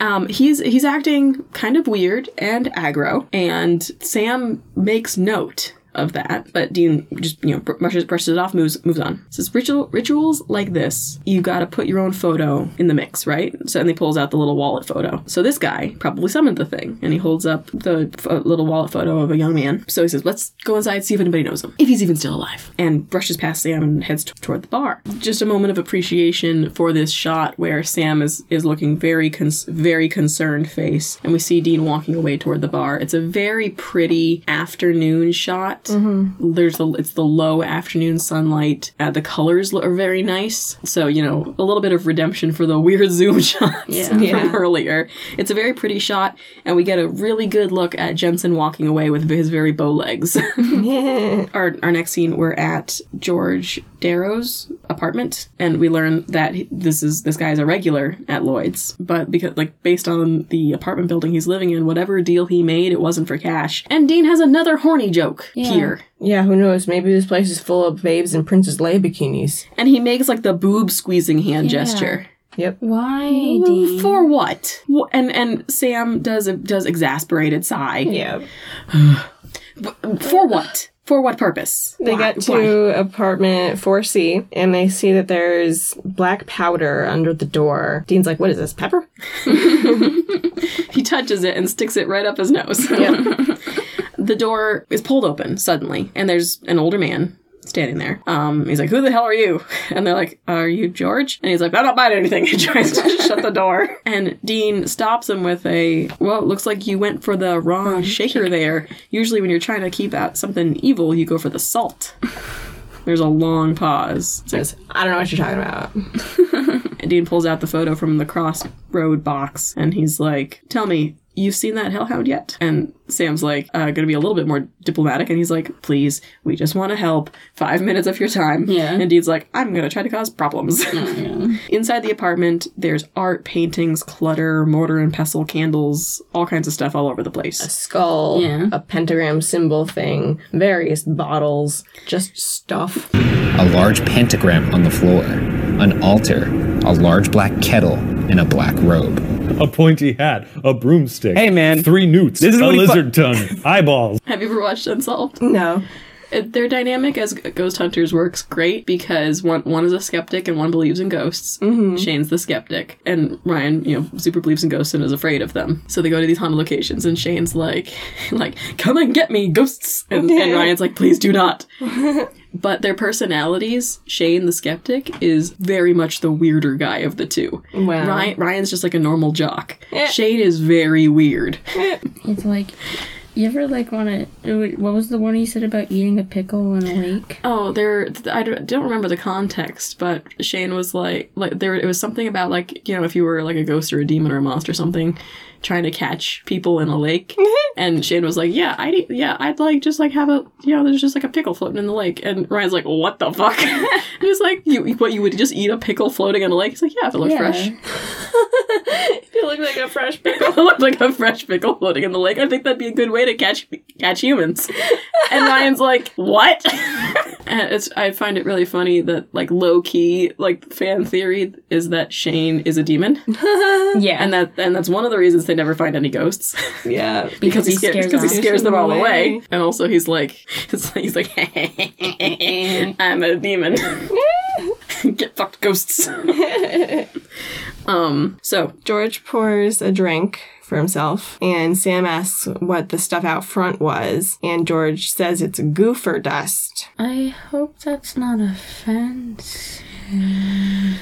Um, he's he's acting kind of weird and aggro, and Sam makes note of that, but Dean just you know brushes brushes it off, moves moves on. Says ritual rituals like this, you got to put your own photo in the mix, right? So and he pulls out the little wallet photo. So this guy probably summoned the thing, and he holds up the f- little wallet photo of a young man. So he says, "Let's go inside, see if anybody knows him, if he's even still alive." And brushes past Sam and heads t- toward the bar. Just a moment of appreciation for this shot where Sam is is looking very cons- very concerned face, and we see Dean walking away toward the bar. It's a very pretty afternoon shot shot. There's the it's the low afternoon sunlight. Uh, the colors are very nice. So you know a little bit of redemption for the weird zoom shots Yeah. Yeah. from earlier. It's a very pretty shot, and we get a really good look at Jensen walking away with his very bow legs. our our next scene, we're at George Darrow's apartment, and we learn that this is this guy's a regular at Lloyd's, but because like based on the apartment building he's living in, whatever deal he made, it wasn't for cash. And Dean has another horny joke Yeah. Here. Yeah, who knows? Maybe this place is full of babes in Princess Leia bikinis. And he makes like the boob squeezing hand gesture. Yep. Why, Dean? For what? And and Sam does a does exasperated sigh. Yeah. For what? For what purpose? They Why? get to apartment 4C and they see that there's black powder under the door. Dean's like, what is this, pepper? He touches it and sticks it right up his nose. the door is pulled open suddenly, and there's an older man standing there. Um, he's like, "Who the hell are you?" And they're like, "Are you George?" And he's like, "I'm not buying anything." He tries to shut the door, and Dean stops him with a, "Well, it looks like you went for the wrong shaker there. Usually, when you're trying to keep out something evil, you go for the salt." There's a long pause. It's like, I don't know what you're talking about. and Dean pulls out the photo from the crossroad box and he's like, Tell me, you've seen that hellhound yet? And Sam's like, uh, gonna be a little bit more diplomatic. And he's like, Please, we just want to help. Five minutes of your time. Yeah. And Dean's like, I'm gonna try to cause problems. Yeah. Inside the apartment, there's art, paintings, clutter, mortar and pestle, candles, all kinds of stuff all over the place. A skull, Yeah. a pentagram symbol thing, various bottles, just stuff. a large pentagram on the floor, an altar, a large black kettle, and a black robe. A pointy hat, a broomstick. Hey, man. Three newts, This is a what fu- lizard tongue, eyeballs. Have you ever watched Unsolved? No. It- their dynamic as ghost hunters works great because one one is a skeptic and one believes in ghosts. Mm-hmm. Shane's the skeptic, and Ryan, you know, super believes in ghosts and is afraid of them. So they go to these haunted locations, and Shane's like, like, come and get me, ghosts, and, and Ryan's like, please do not. But their personalities, Shane the skeptic is very much the weirder guy of the two. Wow. Ryan, Ryan's just like a normal jock. Eh. Shane is very weird. Eh. It's like, you ever like want to? What was the one you said about eating a pickle in a lake? Oh, there. I don't don't remember the context, but Shane was like, like there. It was something about like you know if you were like a ghost or a demon or a monster or something, trying to catch people in a lake, and Shane was like, yeah, I yeah, I'd like just like have a you know there's just like a pickle floating in the lake, and Ryan's like, what the fuck? and he's like, you what you would just eat a pickle floating in a lake? He's like, yeah, if it looks Yeah. fresh. You look like a fresh pickle. It looked like a fresh pickle floating in the lake. I think that'd be a good way to catch catch humans. And Ryan's like, "What?" and it's I find it really funny that like low key like fan theory is that Shane is a demon, Yeah, and that and that's one of the reasons they never find any ghosts Yeah. because he he scares scares because he them. scares them all Away. away. And also he's like, it's like he's like, I'm a demon. Get fucked, ghosts. um. So George pours a drink for himself, and Sam asks what the stuff out front was, and George says it's goofer dust. I hope that's not offense.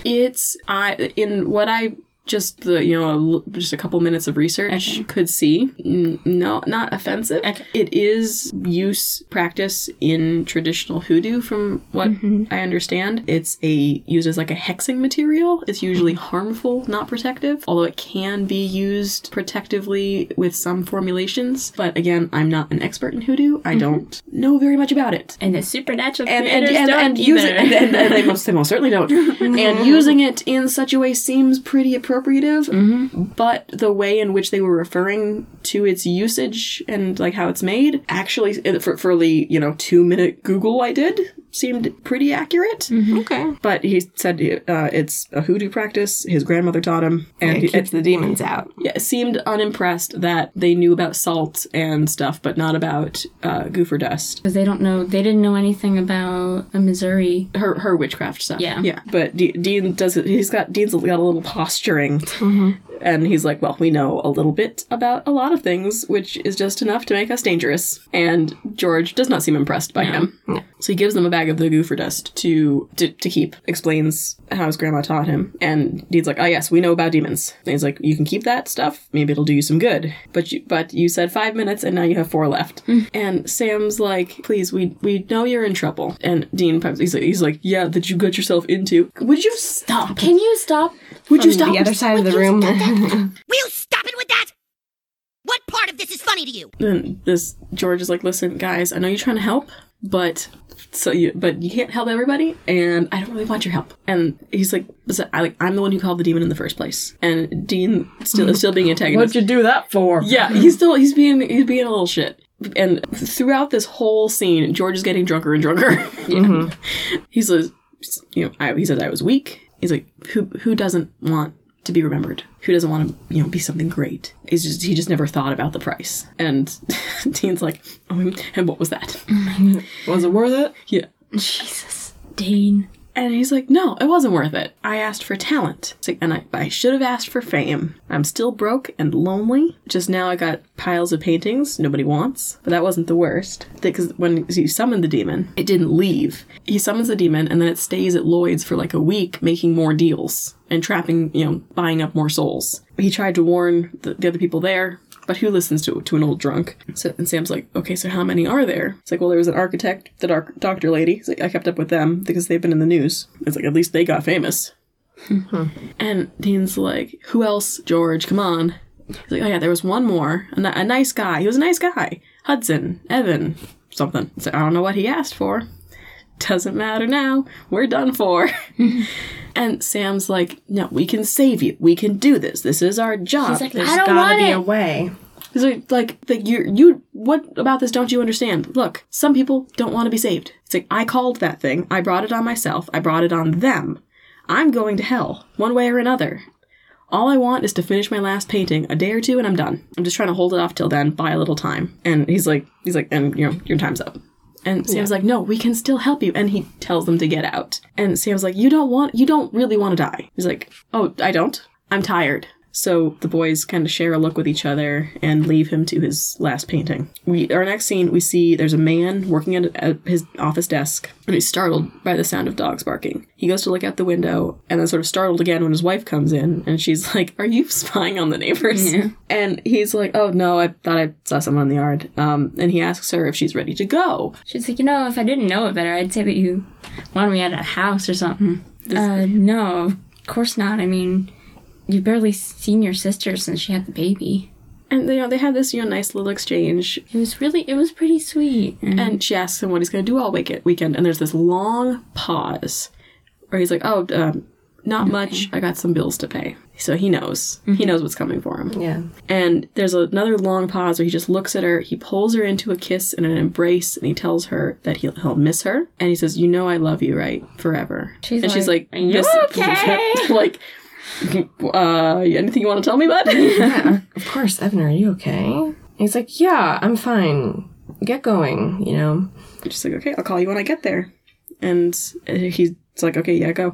It's I in what I just the you know just a couple minutes of research could see. N- no not offensive. Okay. it is use practice in traditional hoodoo from what mm-hmm. i understand. It's a used as like a hexing material. It's usually harmful not protective although it can be used protectively with some formulations. But again i'm not an expert in hoodoo. I mm-hmm. don't know very much about it. And the supernatural and and, and, don't and use it, and, and they most they most certainly don't. and using it in such a way seems pretty appropriative, but the way in which they were referring to its usage and like how it's made actually for, for the you know two minute Google I did seemed pretty accurate. Okay. But he said uh, it's a hoodoo practice. His grandmother taught him, and And it he- keeps the demons out. yeah, seemed unimpressed that they knew about salt and stuff, but not about uh, goofer dust. Because they don't know, they didn't know anything about a Missouri. her her witchcraft stuff. Yeah. yeah. But D- Dean does it. He's got Dean's got a little posturing, mm-hmm. and he's like, "Well, we know a little bit about a lot of things, which is just enough to make us dangerous." And George does not seem impressed by him. So he gives them a bag of the goofer dust to, to to keep. Explains how his grandma taught him, and Dean's like, "Oh yes, we know about demons." And he's like, "You can keep that stuff. Maybe it'll do you some good." But you but you said five minutes, and now you have four left. Mm. And Sam's like, "Please, we we know you're in trouble." And Dean pipes. He's like, he's like, "Yeah, that you got yourself into." Would you stop? Can you stop? Would you stop? The other side of the room? Will stop it with that? What part of this is funny to you? then this George is like, listen, guys, I know you're trying to help, but so you but you can't help everybody, and I don't really want your help. And he's like, "Listen, I like I'm the one who called the demon in the first place, and Dean still is still being antagonist. What'd you do that for? yeah, he's still he's being he's being a little shit. And throughout this whole scene, George is getting drunker and drunker. Mm-hmm. He says, you know, I, he says I was weak. He's like, who who doesn't want to be remembered? Who doesn't want to, you know, be something great? He's just he just never thought about the price. And Dean's like, oh, and what was that? Was it worth it? Yeah. Jesus. Dean. And he's like, no, it wasn't worth it. I asked for talent. And I, I should have asked for fame. I'm still broke and lonely. Just now I got piles of paintings nobody wants. But that wasn't the worst. Because when he summoned the demon, it didn't leave. He summons the demon and then it stays at Lloyd's for like a week making more deals and trapping, you know, buying up more souls. He tried to warn the, the other people there, but who listens to to an old drunk? So and Sam's like, okay, so how many are there? It's like, well, there was an architect, the dark doctor lady. It's like, I kept up with them because they've been in the news. It's like at least they got famous. Hmm. and Dean's like, who else? George, come on. He's like, oh yeah, there was one more, a, a nice guy. He was a nice guy. Hudson, Evan, something. So I don't know what he asked for. Doesn't matter now. We're done for. and Sam's like, no, we can save you. We can do this. This is our job. He's like, There's I don't gotta want be it. a way. He's like, like, like you, you, what about this don't you understand? Look, some people don't want to be saved. It's like, I called that thing. I brought it on myself. I brought it on them. I'm going to hell, one way or another. All I want is to finish my last painting a day or two and I'm done. I'm just trying to hold it off till then, buy a little time. And he's like, he's like, and you know, your time's up. And Sam's like, no, we can still help you. And he tells them to get out. And Sam's like, you don't want, you don't really want to die. He's like, oh, I don't. I'm tired. So the boys kind of share a look with each other and leave him to his last painting. We our next scene we see there's a man working at, at his office desk and he's startled by the sound of dogs barking. He goes to look out the window and then sort of startled again when his wife comes in and she's like, "Are you spying on the neighbors?" And he's like, "Oh no, I thought I saw someone in the yard." Um, and he asks her if she's ready to go. She's like, you know, if I didn't know it better, I'd say that you wanted me at a house or something. Uh, no, of course not. I mean, you've barely seen your sister since she had the baby. And you know they have this you know nice little exchange. It was really, it was pretty sweet. And she asks him what he's going to do all week- weekend, and there's this long pause where he's like, "Oh, um, not much. I got some bills to pay." So he knows. He knows what's coming for him. Yeah. And there's another long pause where he just looks at her. He pulls her into a kiss and an embrace, and he tells her that he'll he'll miss her. And he says, "You know I love you, right? Forever." She's and she's like, like, "Are you okay?" like, uh, anything you want to tell me, bud? Yeah. Of course, Evan, are you okay? He's like, yeah, I'm fine. Get going, you know? She's like, okay, I'll call you when I get there. And uh, he's like, okay, yeah, go.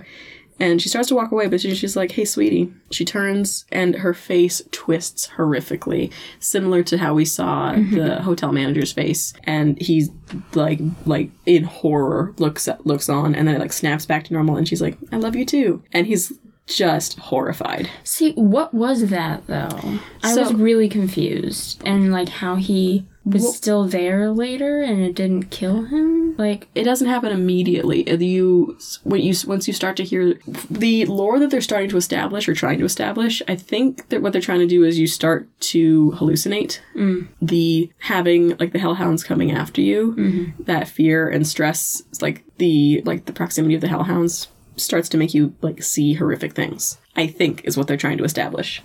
And she starts to walk away, but she- she's like, hey, sweetie. She turns and her face twists horrifically, similar to how we saw the hotel manager's face. And he's like, like in horror, looks at, looks on, and then it like snaps back to normal. And she's like, I love you too. And he's just horrified. See, what was that though? I So- was really confused. And like how he was still there later and it didn't kill him? Like, it doesn't happen immediately. You when you once you start to hear the lore that they're starting to establish or trying to establish, I think that what they're trying to do is you start to hallucinate mm. the having like the hellhounds coming after you, mm-hmm. that fear and stress, like the like the proximity of the hellhounds starts to make you like see horrific things. I think is what they're trying to establish.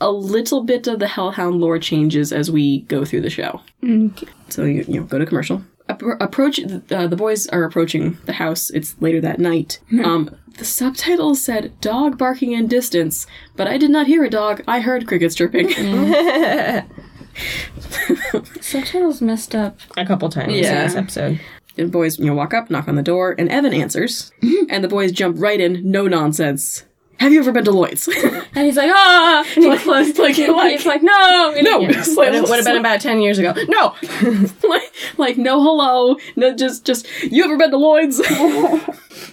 A little bit of the hellhound lore changes as we go through the show. So you, you know, go to commercial. Appro- approach uh, the boys are approaching the house. It's later that night. Um, the subtitle said "dog barking in distance," but I did not hear a dog. I heard crickets chirping. subtitles messed up. A couple times Yeah. in this episode. The boys, you know, walk up, knock on the door, and Evan answers, and the boys jump right in, no nonsense. have you ever been to Lloyd's? And he's like, ah! And he closed like, like, like- he's like, no! And no, he- it's like- It would have been about 10 years ago. No! like, like no hello, no just just you ever been to Lloyd's?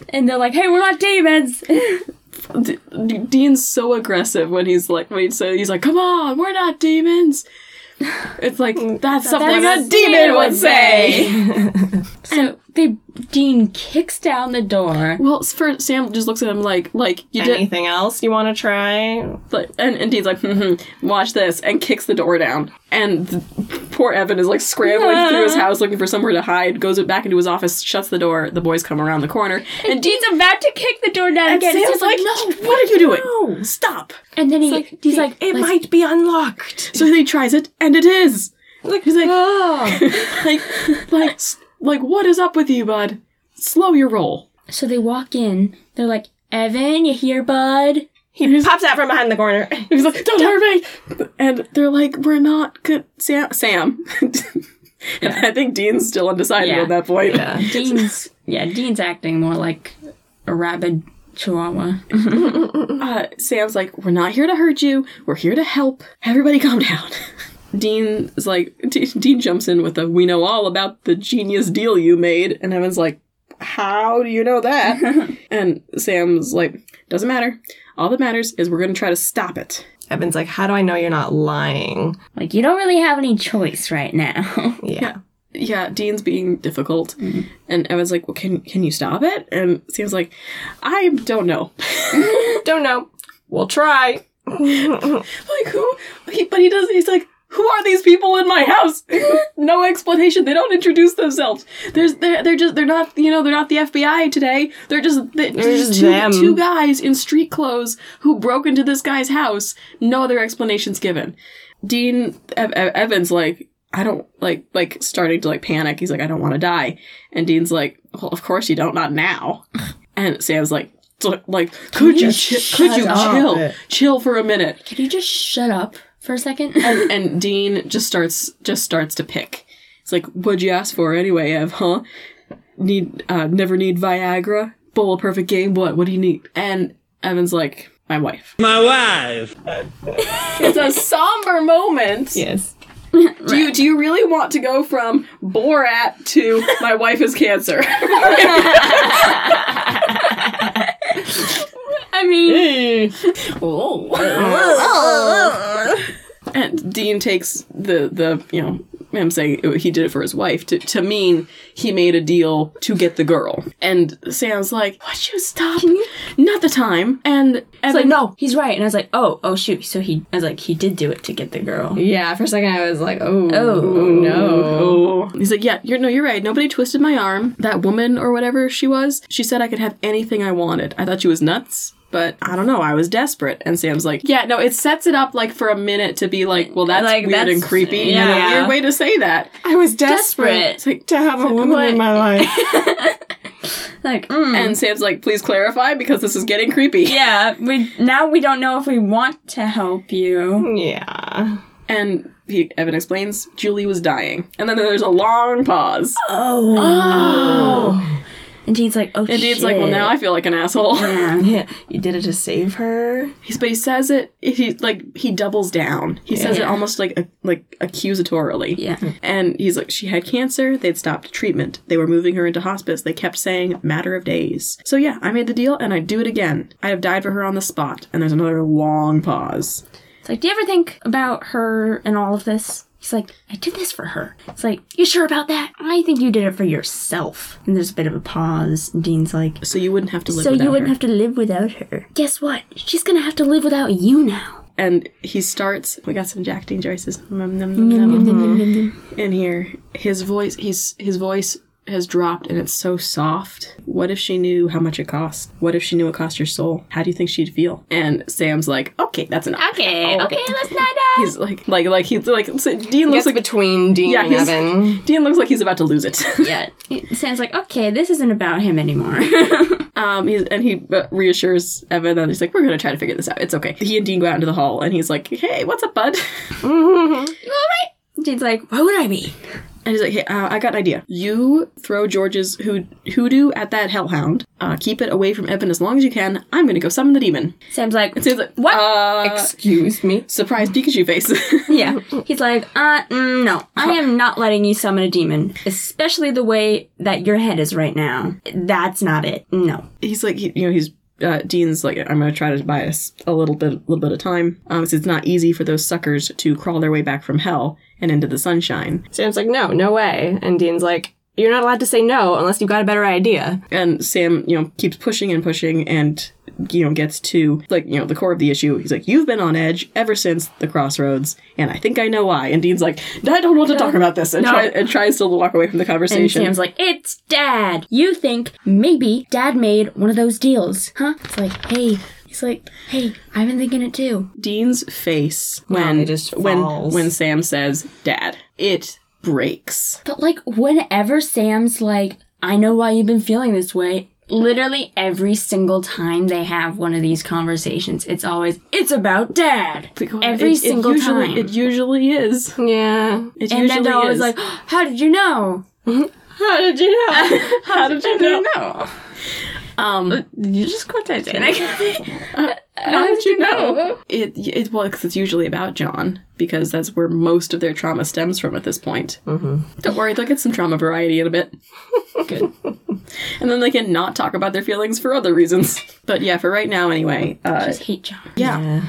And they're like, hey, we're not demons! D- D- Dean's so aggressive when he's like when he's, he's like, come on, we're not demons. It's like that's something That's a demon would say. So they Dean kicks down the door. Well, first Sam just looks at him like like you did Anything else you want to try? like, and, and Dean's like, mm-hmm, watch this, and kicks the door down. And th- poor Evan is like scrambling through his house looking for somewhere to hide, goes back into his office, shuts the door, the boys come around the corner, And Dean's about to kick the door down and again. Sam's Sam's like, no, what are you doing? No, Stop. And then he, he's like, It let's- might be unlocked. So he tries it, and it is. Like, He's like, oh. like, like, s- like, what is up with you, bud? Slow your roll. So they walk in. They're like, Evan, you here, bud? He pops out from behind the corner. He's like, don't hurt me. And they're like, we're not good. Sam, Sam. and I think Dean's still undecided Yeah. at that point. Dean's, yeah, Dean's acting more like a rabid chihuahua. Uh, Sam's like, we're not here to hurt you. We're here to help. Everybody calm down. Dean is like, D- Dean jumps in with a, we know all about the genius deal you made. And Evan's like, how do you know that? and Sam's like, doesn't matter. All that matters is we're going to try to stop it. Evan's like, how do I know you're not lying? Like, you don't really have any choice right now. Yeah. Yeah, Dean's being difficult. Mm-hmm. And Evan's like, well, can, can you stop it? And Sam's like, I don't know. Don't know. We'll try. like who he, but he does he's like who are these people in my house? No explanation. They don't introduce themselves. There's they're, they're just they're not you know they're not the fbi today. They're just they're, just, just two, them. two guys in street clothes who broke into this guy's house. No other explanations given. Dean Ev- Ev- evans like i don't like like starting to like panic. He's like i don't want to die. And dean's like well of course you don't. Not now. And sam's like like could you, you could you chill? Chill for a minute. Can you just shut up for a second? and, and Dean just starts just starts to pick. It's like, what'd you ask for anyway, Ev? Huh? Need uh, never need Viagra? Bowl of perfect game? What? What do you need? And Evan's like, my wife. My wife. It's a somber moment. Yes. Do you do you really want to go from Borat to my wife is cancer? I mean, oh. and Dean takes the the you know him saying he did it for his wife to, to mean he made a deal to get the girl. And Sam's like, "Would you stop? Not the time." And it's Evan, like, no, he's right. And I was like, oh, oh, shoot. So he, I was like, he did do it to get the girl. Yeah, for a second I was like, oh, Oh. no. He's like, yeah, you're no, you're right. Nobody twisted my arm. That woman or whatever she was, she said I could have anything I wanted. I thought she was nuts. But I don't know. I was desperate, and Sam's like, "Yeah, no." It sets it up like for a minute to be like, "Well, that's Like, weird that's- and creepy." yeah. And a weird way to say that. I was desperate, It's like, to have a woman in my life. Like, mm. and Sam's like, "Please clarify because this is getting creepy." yeah, we now we don't know if we want to help you. yeah. And he, Evan explains Julie was dying, and then there's a long pause. Oh. And Dean's like, oh, And Dean's like, "Well, now I feel like an asshole." Yeah. Yeah. You did it to save her? He's, but he says it. He like he doubles down. He says it Yeah. almost like a, like accusatorily. Yeah. And he's like, she had cancer. They'd stopped treatment. They were moving her into hospice. They kept saying matter of days. So yeah, I made the deal, and I'd do it again. I'd have died for her on the spot. And there's another long pause. It's like, do you ever think about her and all of this? He's like, I did this for her. It's like, you sure about that? I think you did it for yourself. And there's a bit of a pause. And Dean's like, So you wouldn't have to live. so without you wouldn't her. have to live without her. Guess what? She's gonna have to live without you now. and he starts we got some jack dean joyce's Nom, nom, nom, nom. in here his voice he's his voice has dropped and it's so soft what if she knew how much it cost what if she knew it cost your soul how do you think she'd feel and sam's like okay that's enough Okay, okay, let's not he's like like like he's like so dean looks like between Dean yeah and Evan. dean looks like he's about to lose it Yeah. Sounds like, okay, this isn't about him anymore. Um, he's, and he uh, reassures Evan that he's like, we're gonna try to figure this out. It's okay. He and Dean go out into the hall, and he's like, hey, what's up, bud? you alright? Dean's like, what would I be? And he's like, hey, uh, I got an idea. You throw George's hood- hoodoo at that hellhound. Uh, keep it away from Evan as long as you can. I'm going to go summon the demon. Sam's like, And Sam's like, What? Uh, Excuse me. surprise Pikachu face. yeah. He's like, uh, mm, no, I am not letting you summon a demon, especially the way that your head is right now. That's not it. No. he's like, he, you know, he's uh, Dean's like, I'm going to try to buy us a little bit, a little bit of time. Um, 'cause it's not easy for those suckers to crawl their way back from hell and into the sunshine. Sam's like, no, no way. And Dean's like, you're not allowed to say no unless you've got a better idea. And Sam, you know, keeps pushing and pushing and, you know, gets to, like, you know, the core of the issue. He's like, You've been on edge ever since the crossroads, and I think I know why. And Dean's like, I don't want to talk about this, and, No. try, and tries to walk away from the conversation And conversation. Sam's like, it's Dad. You think maybe Dad made one of those deals, huh? It's like, hey. He's like, hey, I've been thinking it too. Dean's face No, when it just when falls. when Sam says "Dad," it breaks. But like, whenever Sam's like, I know why you've been feeling this way. Literally every single time they have one of these conversations, it's always, it's about dad. Every It- it single usually, time. It usually is. Yeah. It and usually then they're always is. like, how did you know? How did you know? "How did you know?" know? Um, you just quote Titanic? how did you know? It it well, 'cause it's usually about John because that's where most of their trauma stems from at this point. Mm-hmm. Don't worry, they'll get some trauma variety in a bit. Good. and then they can not talk about their feelings for other reasons. But yeah, for right now, anyway. Uh, just hate John. yeah.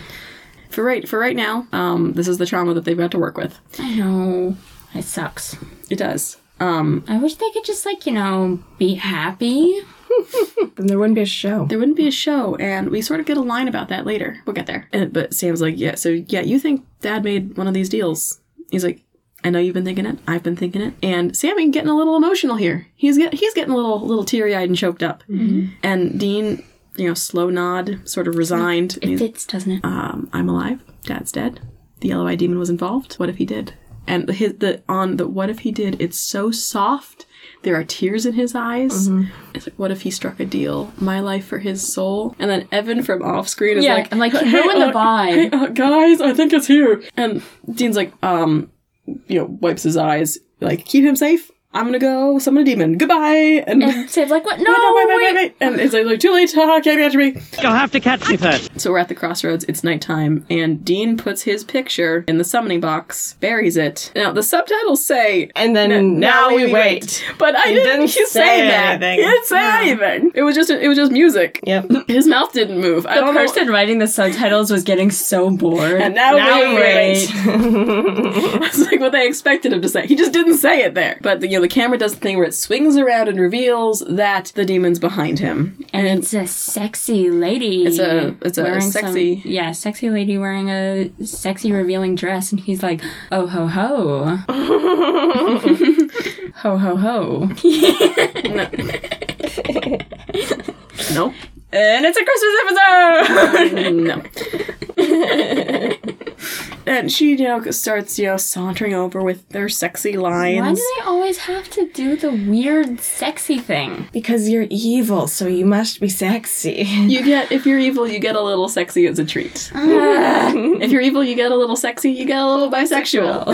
For right for right now, um, this is the trauma that they've got to work with. I know. It sucks. It does. Um, I wish they could just like, you know, be happy. Then there wouldn't be a show. there wouldn't be a show, and we sort of get a line about that later. We'll get there. And, but Sam's like, yeah, so yeah, you think Dad made one of these deals? He's like, I know you've been thinking it. I've been thinking it. And Sammy getting a little emotional here. He's get he's getting a little little teary eyed and choked up. And Dean, you know, slow nod, sort of resigned. It fits, doesn't it? um, I'm alive. Dad's dead. The yellow eyed demon was involved. What if he did? And his the on the what if he did? It's so soft. There are tears in his eyes. It's like, what if he struck a deal? My life for his soul. And then Evan from off screen is Yeah, like, I'm like, "Hey, ruin the uh, hey, uh, guys, I think it's here. And Dean's like, um, you know, wipes his eyes, like, keep him safe. I'm gonna go summon a demon. Goodbye. And, And Sam's like, what? No, wait, wait, wait, wait. wait, wait. And it's like, too late. Haha, can't catch me. You'll have to catch me first. So we're at the crossroads. It's nighttime, and Dean puts his picture in the summoning box, buries it. Now the subtitles say, And then "N- now we wait. but I He didn't, didn't say, say that. anything. He didn't say anything. It was just it was just music. Yep. His mouth didn't move. I The don't person know. writing the subtitles was getting so bored. And now, Now we we wait. It's like what they expected him to say. He just didn't say it there. But the, you know, the camera does the thing where it swings around and reveals that the demon's behind him. and it's a sexy lady. It's a- it's a sexy- some- yeah, sexy lady wearing a sexy revealing dress, and he's like, "Oh ho ho, ho ho ho," no, and it's a Christmas episode. no. and she, you know, starts, you know, sauntering over with their sexy lines. Why do they always have to do the weird sexy thing? because you're evil, so you must be sexy. You get if you're evil, you get a little sexy as a treat. Ah. if you're evil, you get a little sexy. You get a little bisexual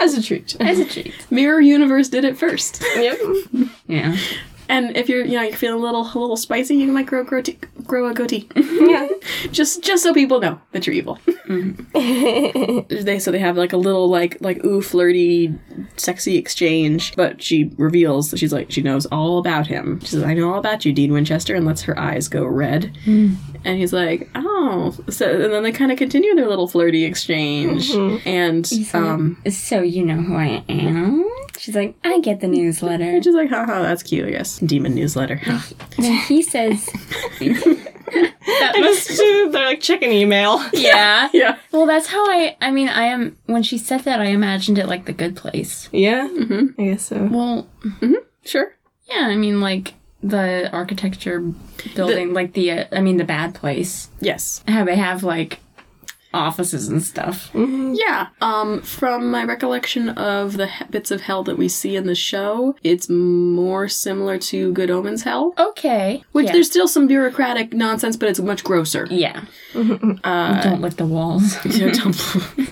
as a treat. As a treat. Mirror Universe did it first. yep. Yeah. And if you're, you know, you're feeling a little, a little spicy, you might grow, grow, grow a goatee. Yeah. just, just so people know that you're evil. Mm-hmm. they so they have like a little like like ooh flirty, sexy exchange. But she reveals that she's like she knows all about him. She says, "I know all about you, Dean Winchester," and lets her eyes go red. Mm. And he's like, "Oh." So and then they kind of continue their little flirty exchange. And he's um, So you know who I am? She's like, I get the newsletter. she's like, "Haha, that's cute, I guess." Demon newsletter. And he says, that must They're like chicken email. yeah. yeah. Well, that's how I. I mean, I am. When she said that, I imagined it like the good place. Yeah. Mm-hmm. I guess so. Well, Sure. yeah. I mean, like the architecture building, like the. Uh, I mean, the bad place. Yes. How they have like offices and stuff. Yeah. Um, from my recollection of the he- bits of hell that we see in the show, it's more similar to Good Omens Hell, Okay. which yeah. there's still some bureaucratic nonsense, but it's much grosser. Yeah. Uh, Don't lick the walls. Yeah, don't-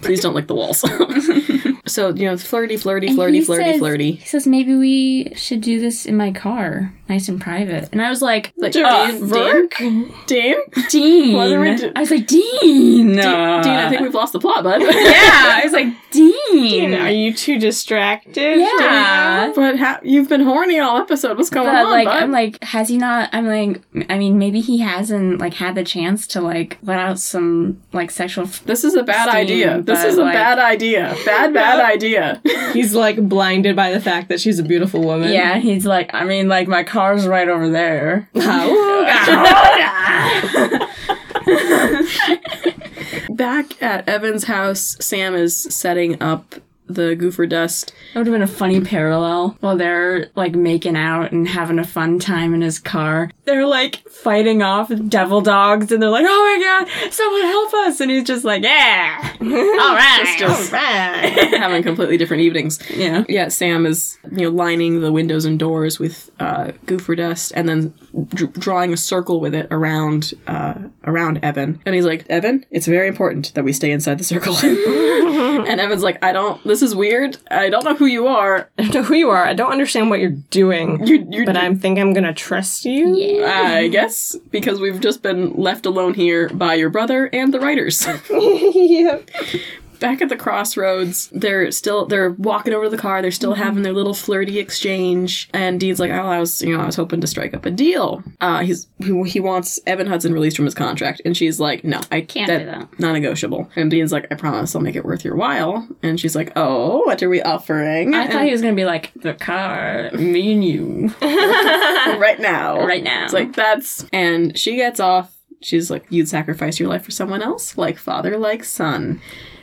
please don't lick the walls. So you know, flirty, flirty, And flirty, flirty, says- flirty. He says maybe we should do this in my car, nice and private. And I was like, Like, Dean, uh, Dean, Dean, Dean, Dean. What are we do- I was like, Dean. Dean, Dean, I think we've lost the plot, bud. yeah, I was like, Dean. Are you too distracted? Yeah. but ha- you've been horny all episode. What's going But on, like, bud? I'm like, has he not? I'm like, I mean, maybe he hasn't like had the chance to like let out some like sexual. F- this is a bad steam, idea. This is a like- bad idea. Bad, bad idea. He's like blinded by the fact that she's a beautiful woman. yeah, he's like, I mean, like my car's right over there. Back at Evan's house, Sam is setting up the goofer dust. That would have been a funny parallel while they're like making out and having a fun time in his car. They're like fighting off devil dogs and they're like, oh my god, someone help us. And he's just like, yeah, all right, Just- all right. having completely different evenings. Yeah. Yeah, Sam is you know lining the windows and doors with uh, goofer dust, and then dr- drawing a circle with it around uh, around Evan. And he's like, "Evan, it's very important that we stay inside the circle." and Evan's like, "I don't. This is weird. I don't know who you are. I don't know who you are. I don't understand what you're doing. You, you, but I think I'm gonna trust you. I guess because we've just been left alone here by your brother and the writers." yeah. Back at the crossroads, they're still they're walking over to the car. They're still having their little flirty exchange, and Dean's like, "Oh, I was you know I was hoping to strike up a deal." Uh, he's he, he wants Evan Hudson released from his contract, and she's like, "No, I Can't do that. non-negotiable." And Dean's like, "I promise I'll make it worth your while." And she's like, "Oh, what are we offering?" I thought he was gonna be like the car, me and you, right now, right now. It's like that's and she gets off. She's like, "You'd sacrifice your life for someone else, like father, like son."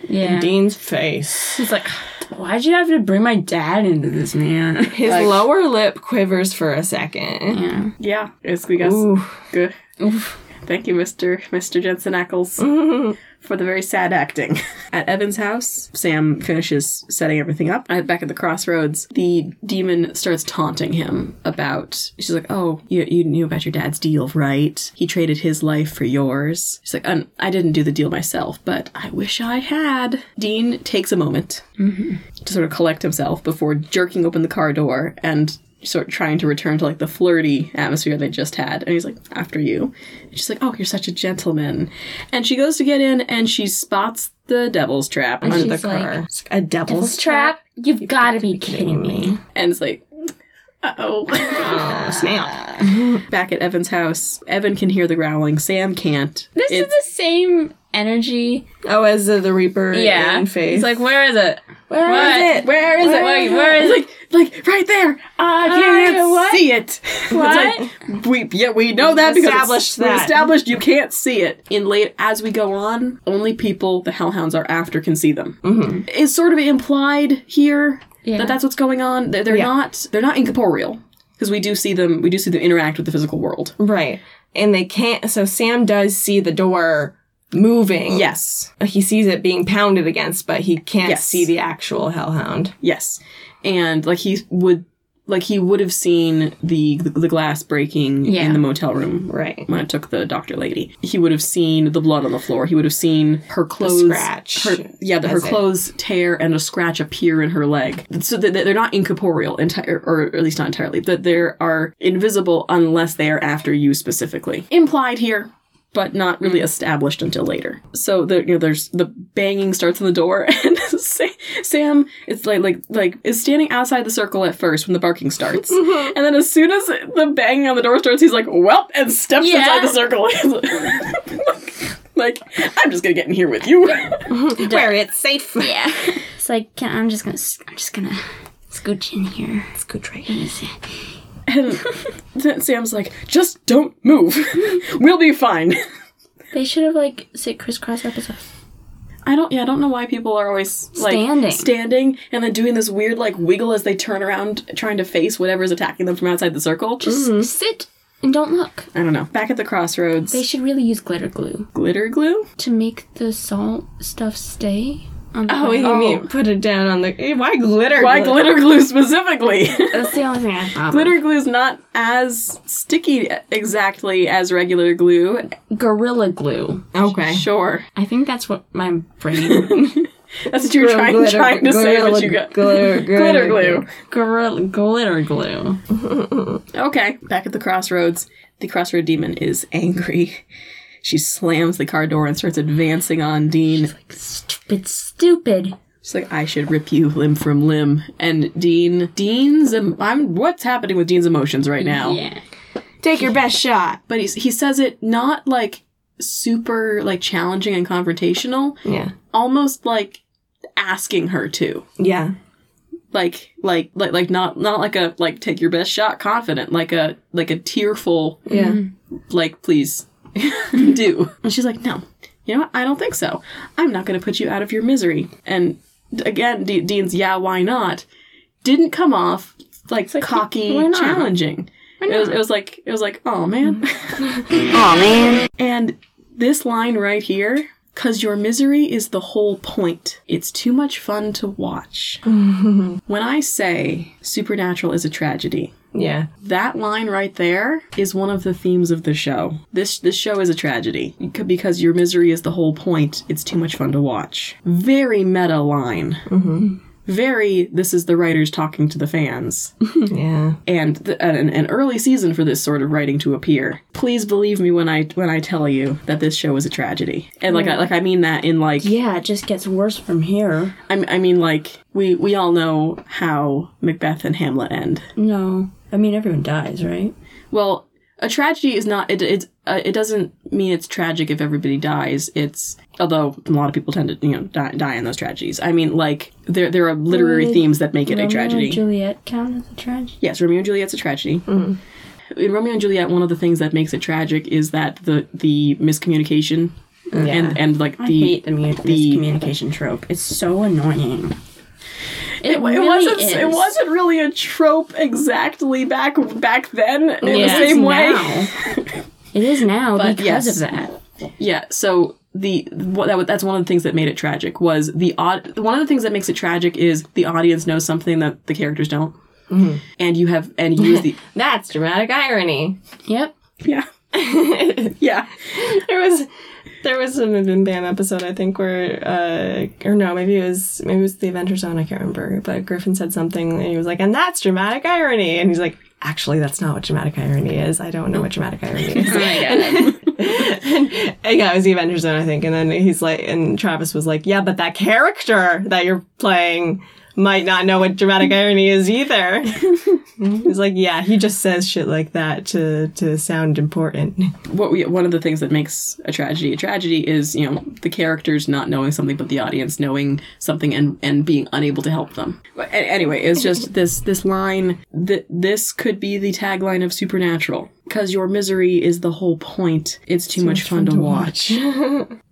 Yeah. Dean's face. He's like, why'd you have to bring my dad into this, man? His Like- lower lip quivers for a second. Yeah. Yeah, it's we got Ooh. good. Thank you, Mr. Mr. Jensen Ackles, for the very sad acting. At Evan's house, Sam finishes setting everything up. At back at the crossroads, the demon starts taunting him about. She's like, "Oh, you, you knew about your dad's deal, right? He traded his life for yours." She's like, "I didn't do the deal myself, but I wish I had." Dean takes a moment mm-hmm. to sort of collect himself before jerking open the car door and sort of trying to return to like the flirty atmosphere they just had. And he's like, after you. And she's like, oh, you're such a gentleman. And she goes to get in and she spots the devil's trap And under the she's like, car. A devil's, Devil's trap? You've got to be kidding me. And it's like, uh-oh. Oh, snap. Back at Evan's house, Evan can hear the growling. Sam can't. This It's- is the same energy. Oh, as uh, the Reaper Yeah. in face. He's like, where is it? Where is What? it? Where is it? Wait, where is like, like right there. I can't Uh, what? see it. What? It's like, we yeah we know that because it's- established we that. established you can't see it. In late as we go on, only people the Hellhounds are after can see them. Mm-hmm. It's sort of implied here Yeah. that that's what's going on. They're, they're Yeah. not they're not incorporeal because we do see them we do see them interact with the physical world. Right. And they can't. So Sam does see the door moving. Yes. He sees it being pounded against, but he can't Yes. see the actual hellhound. Yes. And like he would like he would have seen the the, glass breaking Yeah. in the motel room Right. when it took the doctor lady. He would have seen the blood on the floor. He would have seen her clothes scratch. Her, yeah, the, her That's it. clothes tear and a scratch appear in her leg. So that they're not incorporeal, entire or at least not entirely. That they are invisible unless they are after you specifically. Implied here. But not really mm. established until later. So the you know there's the banging starts on the door, and Sam it's like like like is standing outside the circle at first when the barking starts, mm-hmm. and then as soon as the banging on the door starts, he's like, "Well," and steps Yeah. inside the circle. like, I'm just gonna get in here with you. Mm-hmm. Where it's safe. Yeah. It's like, can, I'm just gonna, I'm just gonna scooch in here. Scooch right in. and then Sam's like, "Just don't move. we'll be fine." They should have like sit crisscross episodes. I don't. Yeah, I don't know why people are always like Standing. standing, and then doing this weird like wiggle as they turn around, trying to face whatever is attacking them from outside the circle. Just mm-hmm. sit and don't look. I don't know. Back at the crossroads, They should really use glitter glue glitter glue. to make the salt stuff stay. On the Oh, you ground. mean put it down on the. eh, Why glitter? Why glue? glitter glue specifically? That's the only thing I thought. glitter glue is not as sticky exactly as regular glue. Gorilla glue. Okay. Sure. I think that's what my brain. That's what you were trying, Glitter- trying to say, but glitter- you got glitter- glitter glue. Gorilla, glitter glue. Okay, back at the crossroads, the crossroad demon is angry. She slams the car door and starts advancing on Dean. She's like, stupid, stupid. She's like, I should rip you limb from limb. And Dean, Dean's, I'm, what's happening with Dean's emotions right now? Yeah. Take your best shot. But he's, he says it not like super like challenging and confrontational, Yeah. almost like asking her to. Yeah. Like, like, like, like not, not like a, like, take your best shot confident, like a, like a tearful, Yeah. like, please do. And she's like, no, you know what? I don't think so. I'm not going to put you out of your misery. And again, D- Dean's, yeah, why not? Didn't come off like, cocky, challenging. It was, it was like, it was like, oh man. oh man. And this line right here, cause your misery is the whole point. It's too much fun to watch. when I say Supernatural is a tragedy, Yeah. that line right there is one of the themes of the show. This this show is a tragedy because your misery is the whole point. It's too much fun to watch. Very meta line. Mm-hmm. Very. This is the writers talking to the fans, Yeah. and th- an, an early season for this sort of writing to appear. Please believe me when I when I tell you that this show is a tragedy, and like I, like I mean that in like Yeah, it just gets worse from here. I, I mean like we we all know how Macbeth and Hamlet end. No. I mean, everyone dies, right? Well, a tragedy is not. It it uh, it doesn't mean it's tragic if everybody dies. It's although a lot of people tend to you know die, die in those tragedies. I mean, like there there are literary Would themes that make it a Romeo tragedy. and Juliet count as a tragedy? yes, Romeo and Juliet's a tragedy. In Romeo and Juliet, one of the things that makes it tragic is that the the miscommunication yeah. and and like I the hate the, the- miscommunication trope. It's so annoying. It, It, really wasn't. is. It wasn't really a trope exactly back back then in the It is same way. now. it is now But because yes. of that. Yeah, so the what that that's one of the things that made it tragic was the odd one of the things that makes it tragic is the audience knows something that the characters don't. Mm-hmm. And you have and you use the That's dramatic irony. Yep. yeah. yeah. There was there was a Bim Bam episode I think where uh or no maybe it was maybe it was the Adventure Zone I can't remember but Griffin said something and he was like and that's dramatic irony. And he's like actually that's not what dramatic irony is. I don't know what dramatic irony is. And, yeah it was the Adventure Zone I think. And then he's like and Travis was like yeah but that character that you're playing might not know what dramatic irony is either he's like yeah he just says shit like that to to sound important What we, one of the things that makes a tragedy a tragedy is, you know, the characters not knowing something but the audience knowing something and and being unable to help them. But anyway, it's just this this line that this could be the tagline of Supernatural. Cause your misery is the whole point. It's too, much, fun, to watch.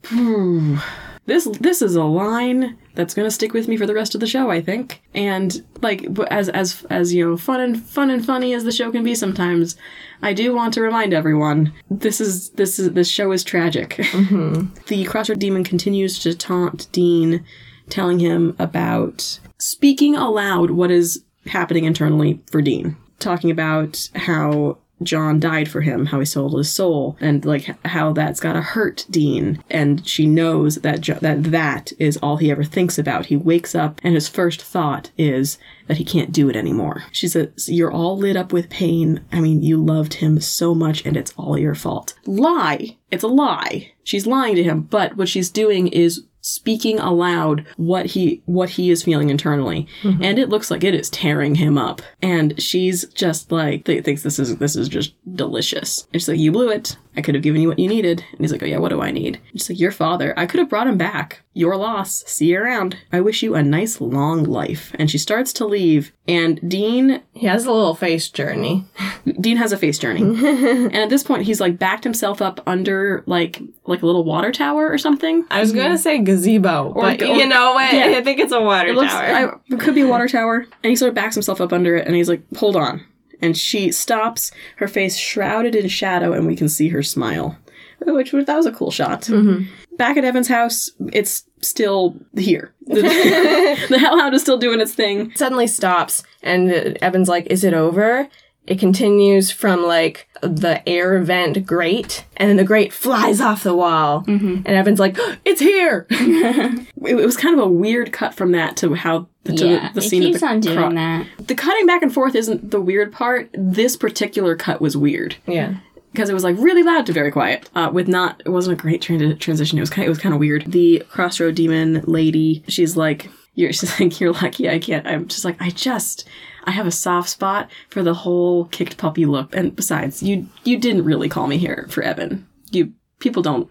Hmm. this this is a line that's gonna stick with me for the rest of the show, I think. And like as as as you know, fun and fun and funny as the show can be sometimes, I do want to remind everyone this is this is this show is tragic. Mm-hmm. the Crossroad Demon continues to taunt Dean, telling him about speaking aloud what is happening internally for Dean, talking about how John died for him, how he sold his soul, and like how that's gotta hurt Dean. And she knows that jo- that that is all he ever thinks about. He wakes up and his first thought is that he can't do it anymore. She says, "You're all lit up with pain. I mean, you loved him so much, and it's all your fault." Lie. It's a lie. She's lying to him, but what she's doing is speaking aloud what he what he is feeling internally. Mm-hmm. And it looks like it is tearing him up. And she's just like th- thinks this is this is just delicious. And she's like you blew it i could have given you what you needed. And he's like oh yeah what do i need? And she's like your father. I could have brought him back. Your loss. See you around. I wish you a nice long life. And she starts to leave. And dean he has a little face journey. Dean has a face journey. And at this point he's like backed himself up under like like a little water tower or something. I was gonna mm-hmm. say gazebo, Or but go- you know what? yeah. I think it's a water it looks tower. I, it could be a water tower. And he sort of backs himself up under it and he's like hold on and she stops her face shrouded in shadow and we can see her smile. Which was that was a cool shot. Mm-hmm. Back at evan's house it's still here. The, the hellhound is still doing its thing. Suddenly stops, and Evan's like, "Is it over?" It continues from like the air vent grate, and then the grate flies off the wall, and Evan's like, "It's here!" it, it was kind of a weird cut from that to how the to Yeah, the, the it scene keeps of the on doing cro- that. The cutting back and forth isn't the weird part. This particular cut was weird. Yeah. because it was like really loud to very quiet. Uh, with not, it wasn't a great tran- transition. It was kind, it was kind of weird. The crossroad demon lady, she's like, you're, she's like, you're lucky. I can't. I'm just like, I just, I have a soft spot for the whole kicked puppy look. And besides, you, you didn't really call me here for Evan. You people don't.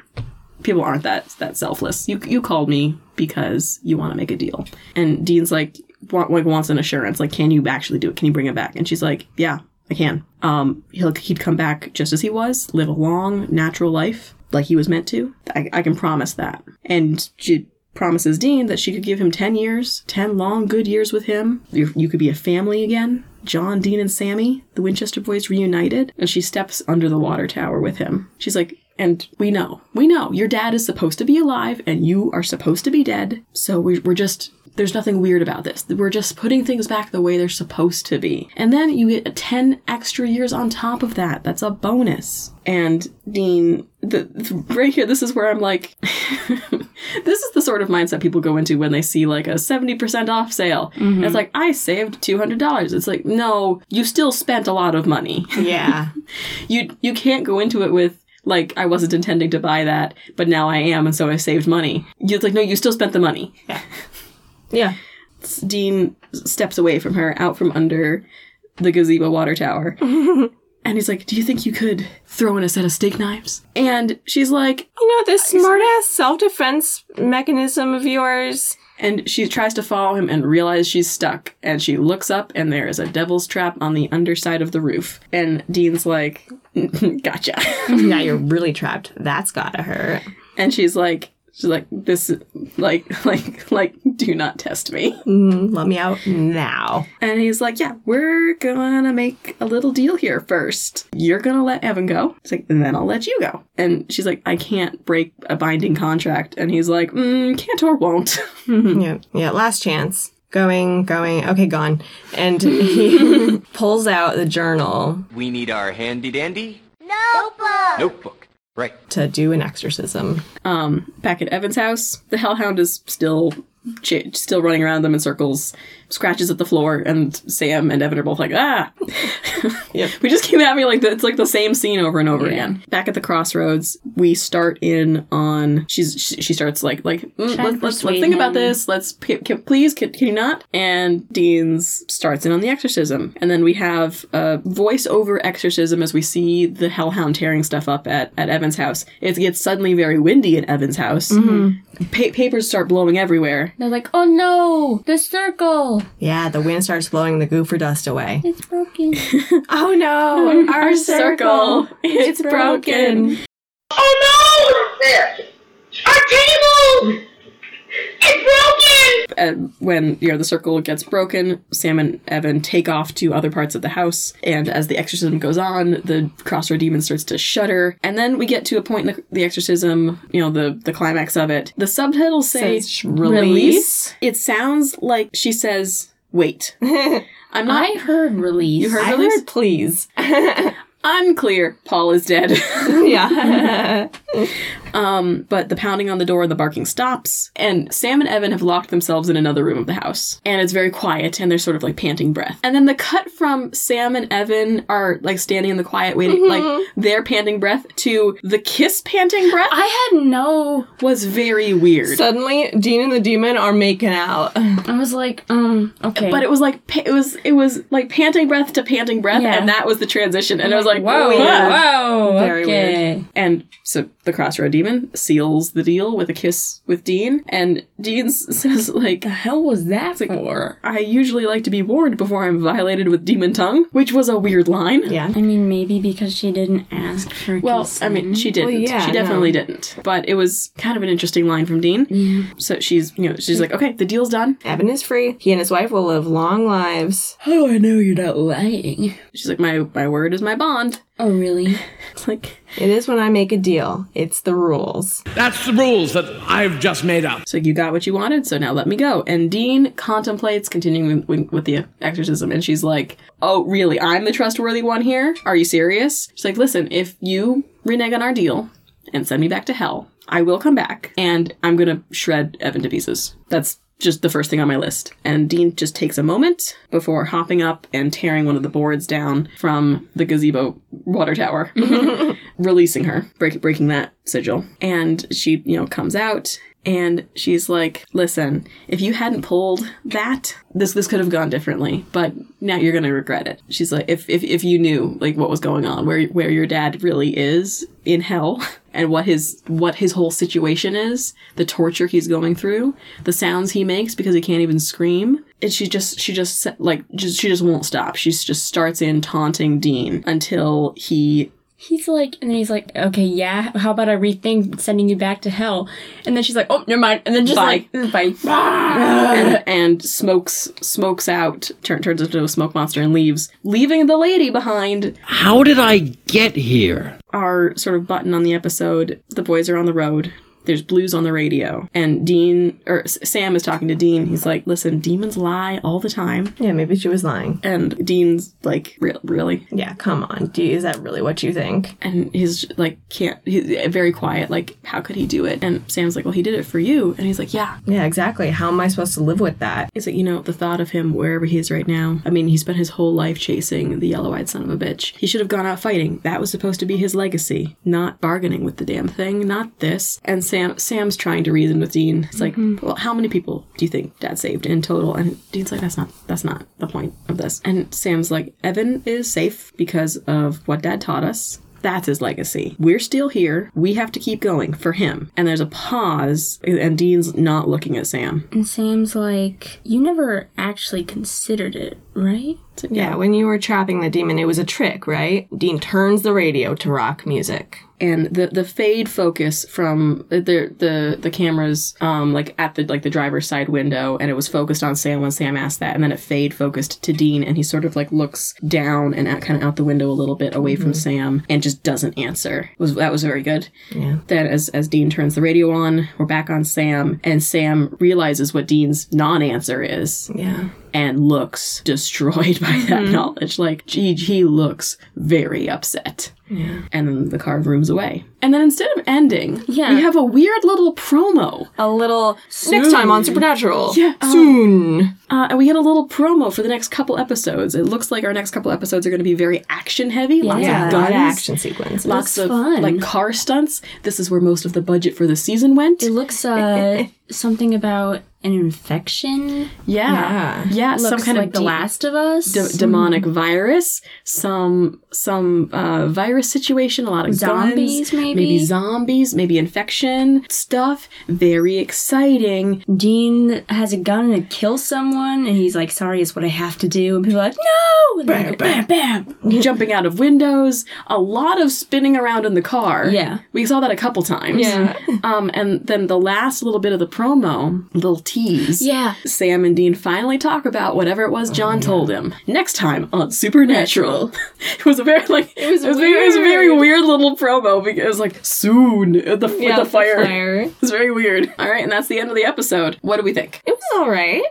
People aren't that that selfless. You you called me because you want to make a deal. And Dean's like, want, like wants an assurance. Like, can you actually do it? Can you bring it back? And she's like, yeah, I can. Um, he'll he'd come back just as he was, live a long, natural life like he was meant to. I, I can promise that. And she promises Dean that she could give him ten years, ten long, good years with him. You, you could be a family again. John, Dean, and Sammy, the Winchester boys reunited, and she steps under the water tower with him. She's like, and we know, we know, your dad is supposed to be alive and you are supposed to be dead. So we, we're just, there's nothing weird about this. We're just putting things back the way they're supposed to be. And then you get 10 extra years on top of that. That's a bonus. And Dean, the, right here, this is where I'm like, this is the sort of mindset people go into when they see like a 70% off sale. And It's like, I saved $200. It's like, no, you still spent a lot of money. Yeah. you you can't go into it with like I wasn't intending to buy that, but now I am, and so I saved money. It's like no, you still spent the money. Yeah. Yeah. Dean steps away from her, out from under the gazebo water tower, and he's like, "Do you think you could throw in a set of steak knives?" And she's like, You know, this smart ass self defense mechanism of yours. And she tries to follow him and realize she's stuck. And she looks up, and there is a devil's trap on the underside of the roof. And Dean's like, "Gotcha." now you're really trapped. That's gotta hurt. and she's like she's like this like like like do not test me Mm, let me out now. and he's like yeah we're gonna make a little deal here first you're gonna let evan go he's like and then i'll let you go and she's like i can't break a binding contract and he's like mm, can't or won't yeah. Yeah. Last chance. Going, going. Okay, gone. And he pulls out the journal We need our handy dandy Notebook. notebook. Right. to do an exorcism. um back at evan's house the hellhound is still ch- still running around them in circles scratches at the floor and sam and evan are both like ah. Yep. we just keep having like the, it's like the same scene over and over again. Back at the crossroads we start in on she's she, she starts like like mm, let's, let's, let's think about this. Let's p- can, please can, can you not? And dean's starts in on the exorcism. And then we have a voiceover exorcism as we see the hellhound tearing stuff up at, at evan's house. It gets suddenly very windy in evan's house. Pa- papers start blowing everywhere. They're like, oh no, the circle. Oh. Yeah, the wind starts blowing the goofer dust away. It's broken. Oh no, our, circle. it's broken Oh no! Our table! It's broken! uh, when you know the circle gets broken, Sam and Evan take off to other parts of the house, and as the exorcism goes on, the crossroad demon starts to shudder, and then we get to a point in the, the exorcism, you know, the the climax of it. The subtitles say Says release. It sounds like she says, "Wait." I'm not. I heard release. You heard I release? heard please. Unclear. Paul is dead. yeah. Um, but the pounding on the door and the barking stops, and Sam and Evan have locked themselves in another room of the house. And it's very quiet, and they're sort of like panting breath. And then the cut from Sam and Evan are like standing in the quiet, waiting, like their panting breath, to the kiss panting breath I had no. was very weird. Suddenly, Dean and the demon are making out. I was like, um, okay. but it was like it was it was like panting breath to panting breath, Yeah. and that was the transition. And it was like whoa, weird. whoa, Very okay. And so the Crossroad Demon seals the deal with a kiss with Dean, and Dean says like, The hell was that like, for? I usually like to be warned before I'm violated with demon tongue, which was a weird line. Yeah. I mean, maybe because she didn't ask for Well, I mean, she didn't. yeah, she definitely no. didn't. But it was kind of an interesting line from Dean. Yeah. So she's, you know, she's like, okay, the deal's done. Evan is free. He and his wife will live long lives. How do I know you're not lying? She's like, my my word is my bond. Oh, really? It's like It is when I make a deal. It's the rules. That's the rules that I've just made up. So you got what you wanted, so now let me go. And Dean contemplates continuing with, with the exorcism, and she's like, "Oh, really? I'm the trustworthy one here? Are you serious?" She's like, "Listen, if you renege on our deal and send me back to hell, I will come back, and I'm gonna shred Evan to pieces. That's." Just the first thing on my list. And Dean just takes a moment before hopping up and tearing one of the boards down from the gazebo water tower, releasing her, break, breaking that sigil. And she, you know, comes out and she's like, "Listen, if you hadn't pulled that, this this could have gone differently. But now you're gonna regret it." She's like, "If if, if you knew like what was going on, where where your dad really is in hell, and what his what his whole situation is, the torture he's going through, the sounds he makes because he can't even scream." And she just she just like just she just won't stop. She just starts in taunting Dean until he He's like, and then he's like, okay, yeah, how about I rethink sending you back to hell? And then she's like, oh, never mind. And then just Bye. like, bye. and, and smokes smokes out, turn, turns into a smoke monster and leaves, leaving the lady behind. How did I get here? Our sort of button on the episode: the boys are on the road. There's blues on the radio, and Dean or Sam is talking to Dean. He's like, "Listen, demons lie all the time." Yeah, maybe she was lying. And Dean's like, "Re- "Really?" Yeah, come on. You, is that really what you think? And he's like, "Can't." He's very quiet. Like, how could he do it? And Sam's like, "Well, he did it for you." And he's like, "Yeah, Yeah, exactly. How am I supposed to live with that? It's like, you know, the thought of him wherever he is right now. I mean, he spent his whole life chasing the yellow eyed son of a bitch. He should have gone out fighting. That was supposed to be his legacy, not bargaining with the damn thing, not this. And Sam Sam's trying to reason with Dean. It's like, mm-hmm. well, how many people do you think dad saved in total? And Dean's like, that's not that's not the point of this. And Sam's like, Evan is safe because of what dad taught us. That's his legacy. We're still here. We have to keep going for him. And there's a pause, and Dean's not looking at Sam. And Sam's like, you never actually considered it, right? Yeah, when you were trapping the demon, it was a trick, right? Dean turns the radio to rock music. and the the fade focus from the the the cameras um like at the like the driver's side window and it was focused on Sam when Sam asked that and then it fade focused to Dean and he sort of like looks down and out, kind of out the window a little bit away from Sam and just doesn't answer It was that was very good Yeah. then as as Dean turns the radio on we're back on Sam and Sam realizes what Dean's non-answer is Yeah. And looks destroyed by that knowledge. Like, gee, he looks very upset. Yeah. And then the car rooms away. And then instead of ending, Yeah. we have a weird little promo. A little next time on Supernatural. Yeah, uh, Soon. Uh, and we had a little promo for the next couple episodes. It looks like our next couple episodes are going to be very action heavy. Lots Yeah, of guns, of action sequences. lots of fun. like car stunts. This is where most of the budget for the season went. It looks uh something about an infection. yeah, yeah, some Looks kind like of The deep- Last of Us. d- demonic virus, some some uh, virus situation, a lot of Zombies, guns, maybe? maybe zombies, maybe infection stuff. Very exciting. Dean has a gun and kills someone, and he's like, "Sorry, it's what I have to do." And people are like, "No!" And Bam, bam, bam. Jumping out of windows, a lot of spinning around in the car. Yeah. we saw that a couple times. Yeah. um, and then the last little bit of the promo, little tease. Yeah. Sam and Dean finally talk about whatever it was John told him. Next time on Supernatural. it was a very like it was, very it was a very weird. weird little promo because it was like soon the, Yeah, with the fire. fire. It was very weird. All right, and that's the end of the episode. What do we think? It was all right.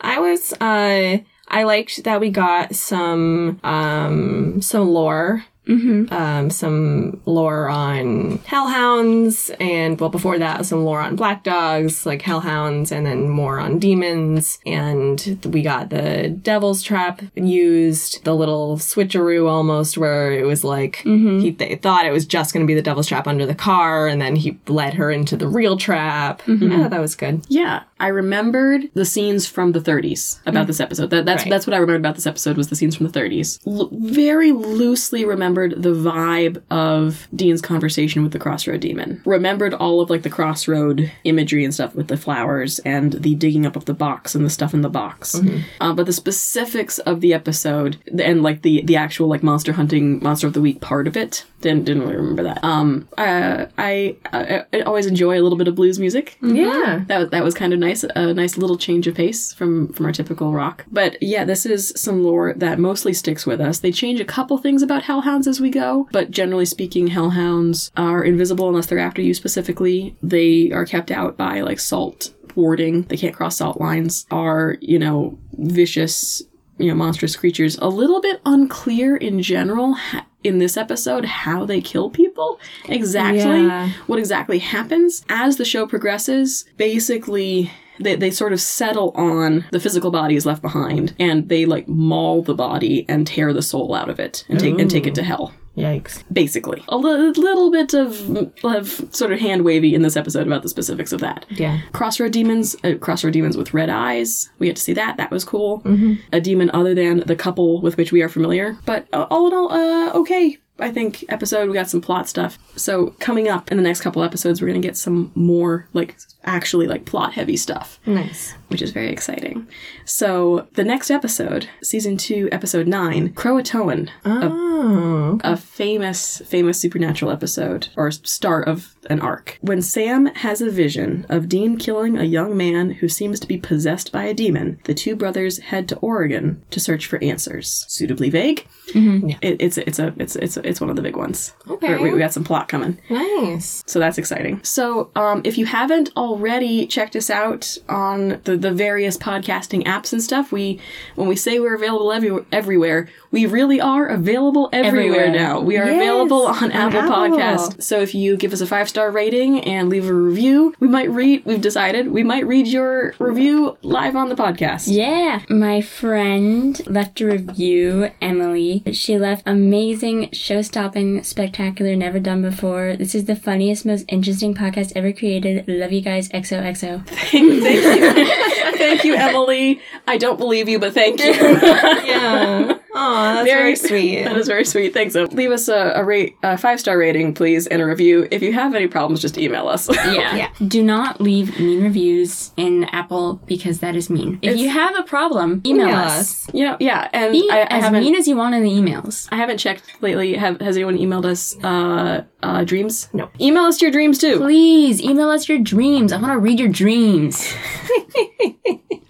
I was uh I liked that we got some um some lore. Mm-hmm. Um, some lore on hellhounds, and well, before that, some lore on black dogs, like hellhounds, and then more on demons. And we got the devil's trap used, the little switcheroo almost, where it was like he they thought it was just going to be the devil's trap under the car, and then he led her into the real trap. I thought that was good. Yeah, I remembered the scenes from the 30s about this episode. That, that's Right. that's what I remembered about this episode was the scenes from the 30s. L- very loosely remembered the vibe of Dean's conversation with the Crossroad Demon. Remembered all of like the Crossroad imagery and stuff with the flowers and the digging up of the box and the stuff in the box. Uh, but the specifics of the episode and like the the actual like monster hunting monster of the week part of it didn't didn't really remember that. Um, uh, I, I I always enjoy a little bit of blues music. Yeah. That that was kind of nice, a nice little change of pace from from our typical rock. But yeah, this is some lore that mostly sticks with us. They change a couple things about hellhounds as we go, but generally speaking, hellhounds are invisible unless they're after you specifically. They are kept out by like salt warding. They can't cross salt lines. Are, you know, vicious, you know, monstrous creatures. A little bit unclear in general in this episode how they kill people exactly Yeah. what exactly happens. As the show progresses basically they, they sort of settle on the physical body is left behind and they like maul the body and tear the soul out of it and take and take it to hell Yikes. basically. A li- little bit of, of sort of hand wavy in this episode about the specifics of that. Yeah. crossroad demons uh, crossroad demons with red eyes. We get to see that. That was cool. Mm-hmm. a demon other than the couple with which we are familiar. But uh, all in all uh, okay I think episode we got some plot stuff. So coming up in the next couple episodes, we're gonna get some more like actually like plot heavy stuff Nice. which is very exciting. So the next episode, season two, episode nine, Croatoan, Oh. a famous, famous supernatural episode or start of an arc. When Sam has a vision of Dean killing a young man who seems to be possessed by a demon, the two brothers head to Oregon to search for answers. Suitably vague. It, it's it's a it's it's it's one of the big ones. Okay. we, we got some plot coming. Nice. So that's exciting. So, um, if you haven't already checked us out on the, the various podcasting apps and stuff, we when we say we're available every, everywhere, we really are available everywhere, Everywhere. now. We are Yes, available on, on Apple, Apple. Podcast. So if you give us a five star rating and leave a review, we might read. We've decided we might read your review live on the podcast. Yeah. My friend left a review, Emily. She left amazing, show stopping, spectacular, never done before. This is the funniest, most interesting podcast ever created. Love you guys. XOXO. thank you, thank you, Emily. I don't believe you, but thank you. Yeah. Oh, that's very, sweet. That is very sweet. Thanks. Em. Leave us a, a rate, a five star rating, please, and a review. If you have any problems, just email us. Yeah. Yeah. Do not leave mean reviews in Apple because that is mean. If It's- you have a problem, email, Email us. us. yeah, yeah. And Be I, I as mean as you want in the emails. I haven't checked lately. Have has anyone emailed us uh, uh, dreams? No. Email us your dreams too. Please email us your dreams. I want to read your dreams.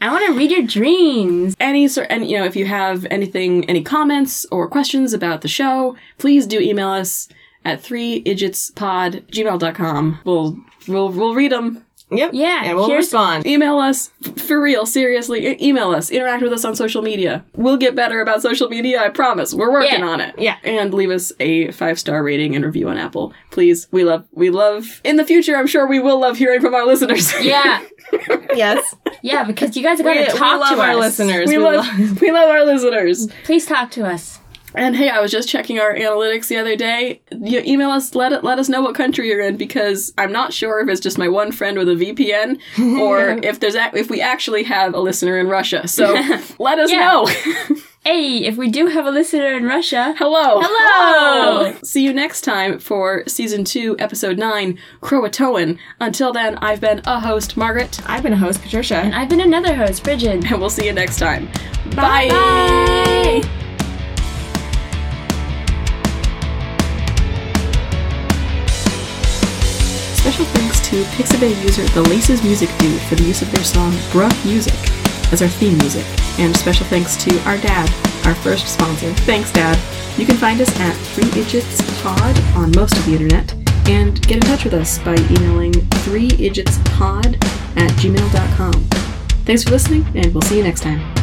I want to read your dreams. Any sort, and you know, if you have anything, any comments or questions about the show, please do email us at three gmail.com. We'll we'll we'll read them. Yep. Yeah, And we'll here's- respond. Email us for real, seriously. E- email us. Interact with us on social media. We'll get better about social media. I promise. We're working Yeah. on it. Yeah. And leave us a five star rating and review on Apple, please. We love. We love. In the future, I'm sure we will love hearing from our listeners. Yeah, Yes. yeah, because you guys have got We, to we talk love to our us. listeners. we love. we love our listeners. Please talk to us. And hey, I was just checking our analytics the other day. You email us, let it, let us know what country you're in because I'm not sure if it's just my one friend with a VPN or if there's a, if we actually have a listener in Russia. So let us know. Hey, if we do have a listener in Russia, Hello. Hello. See you next time for season two, episode nine, Croatoan. Until then, I've been a host, Margaret, I've been a host, Patricia. and I've been another host, Bridget. and we'll see you next time. Bye. Bye. Special thanks to Pixabay user The Laces Music Dude for the use of their song Bruh Music as our theme music. And special thanks to our dad, our first sponsor. Thanks, Dad. You can find us at 3idjitspod on most of the internet and get in touch with us by emailing 3idjitspod at gmail.com. Thanks for listening, and we'll see you next time.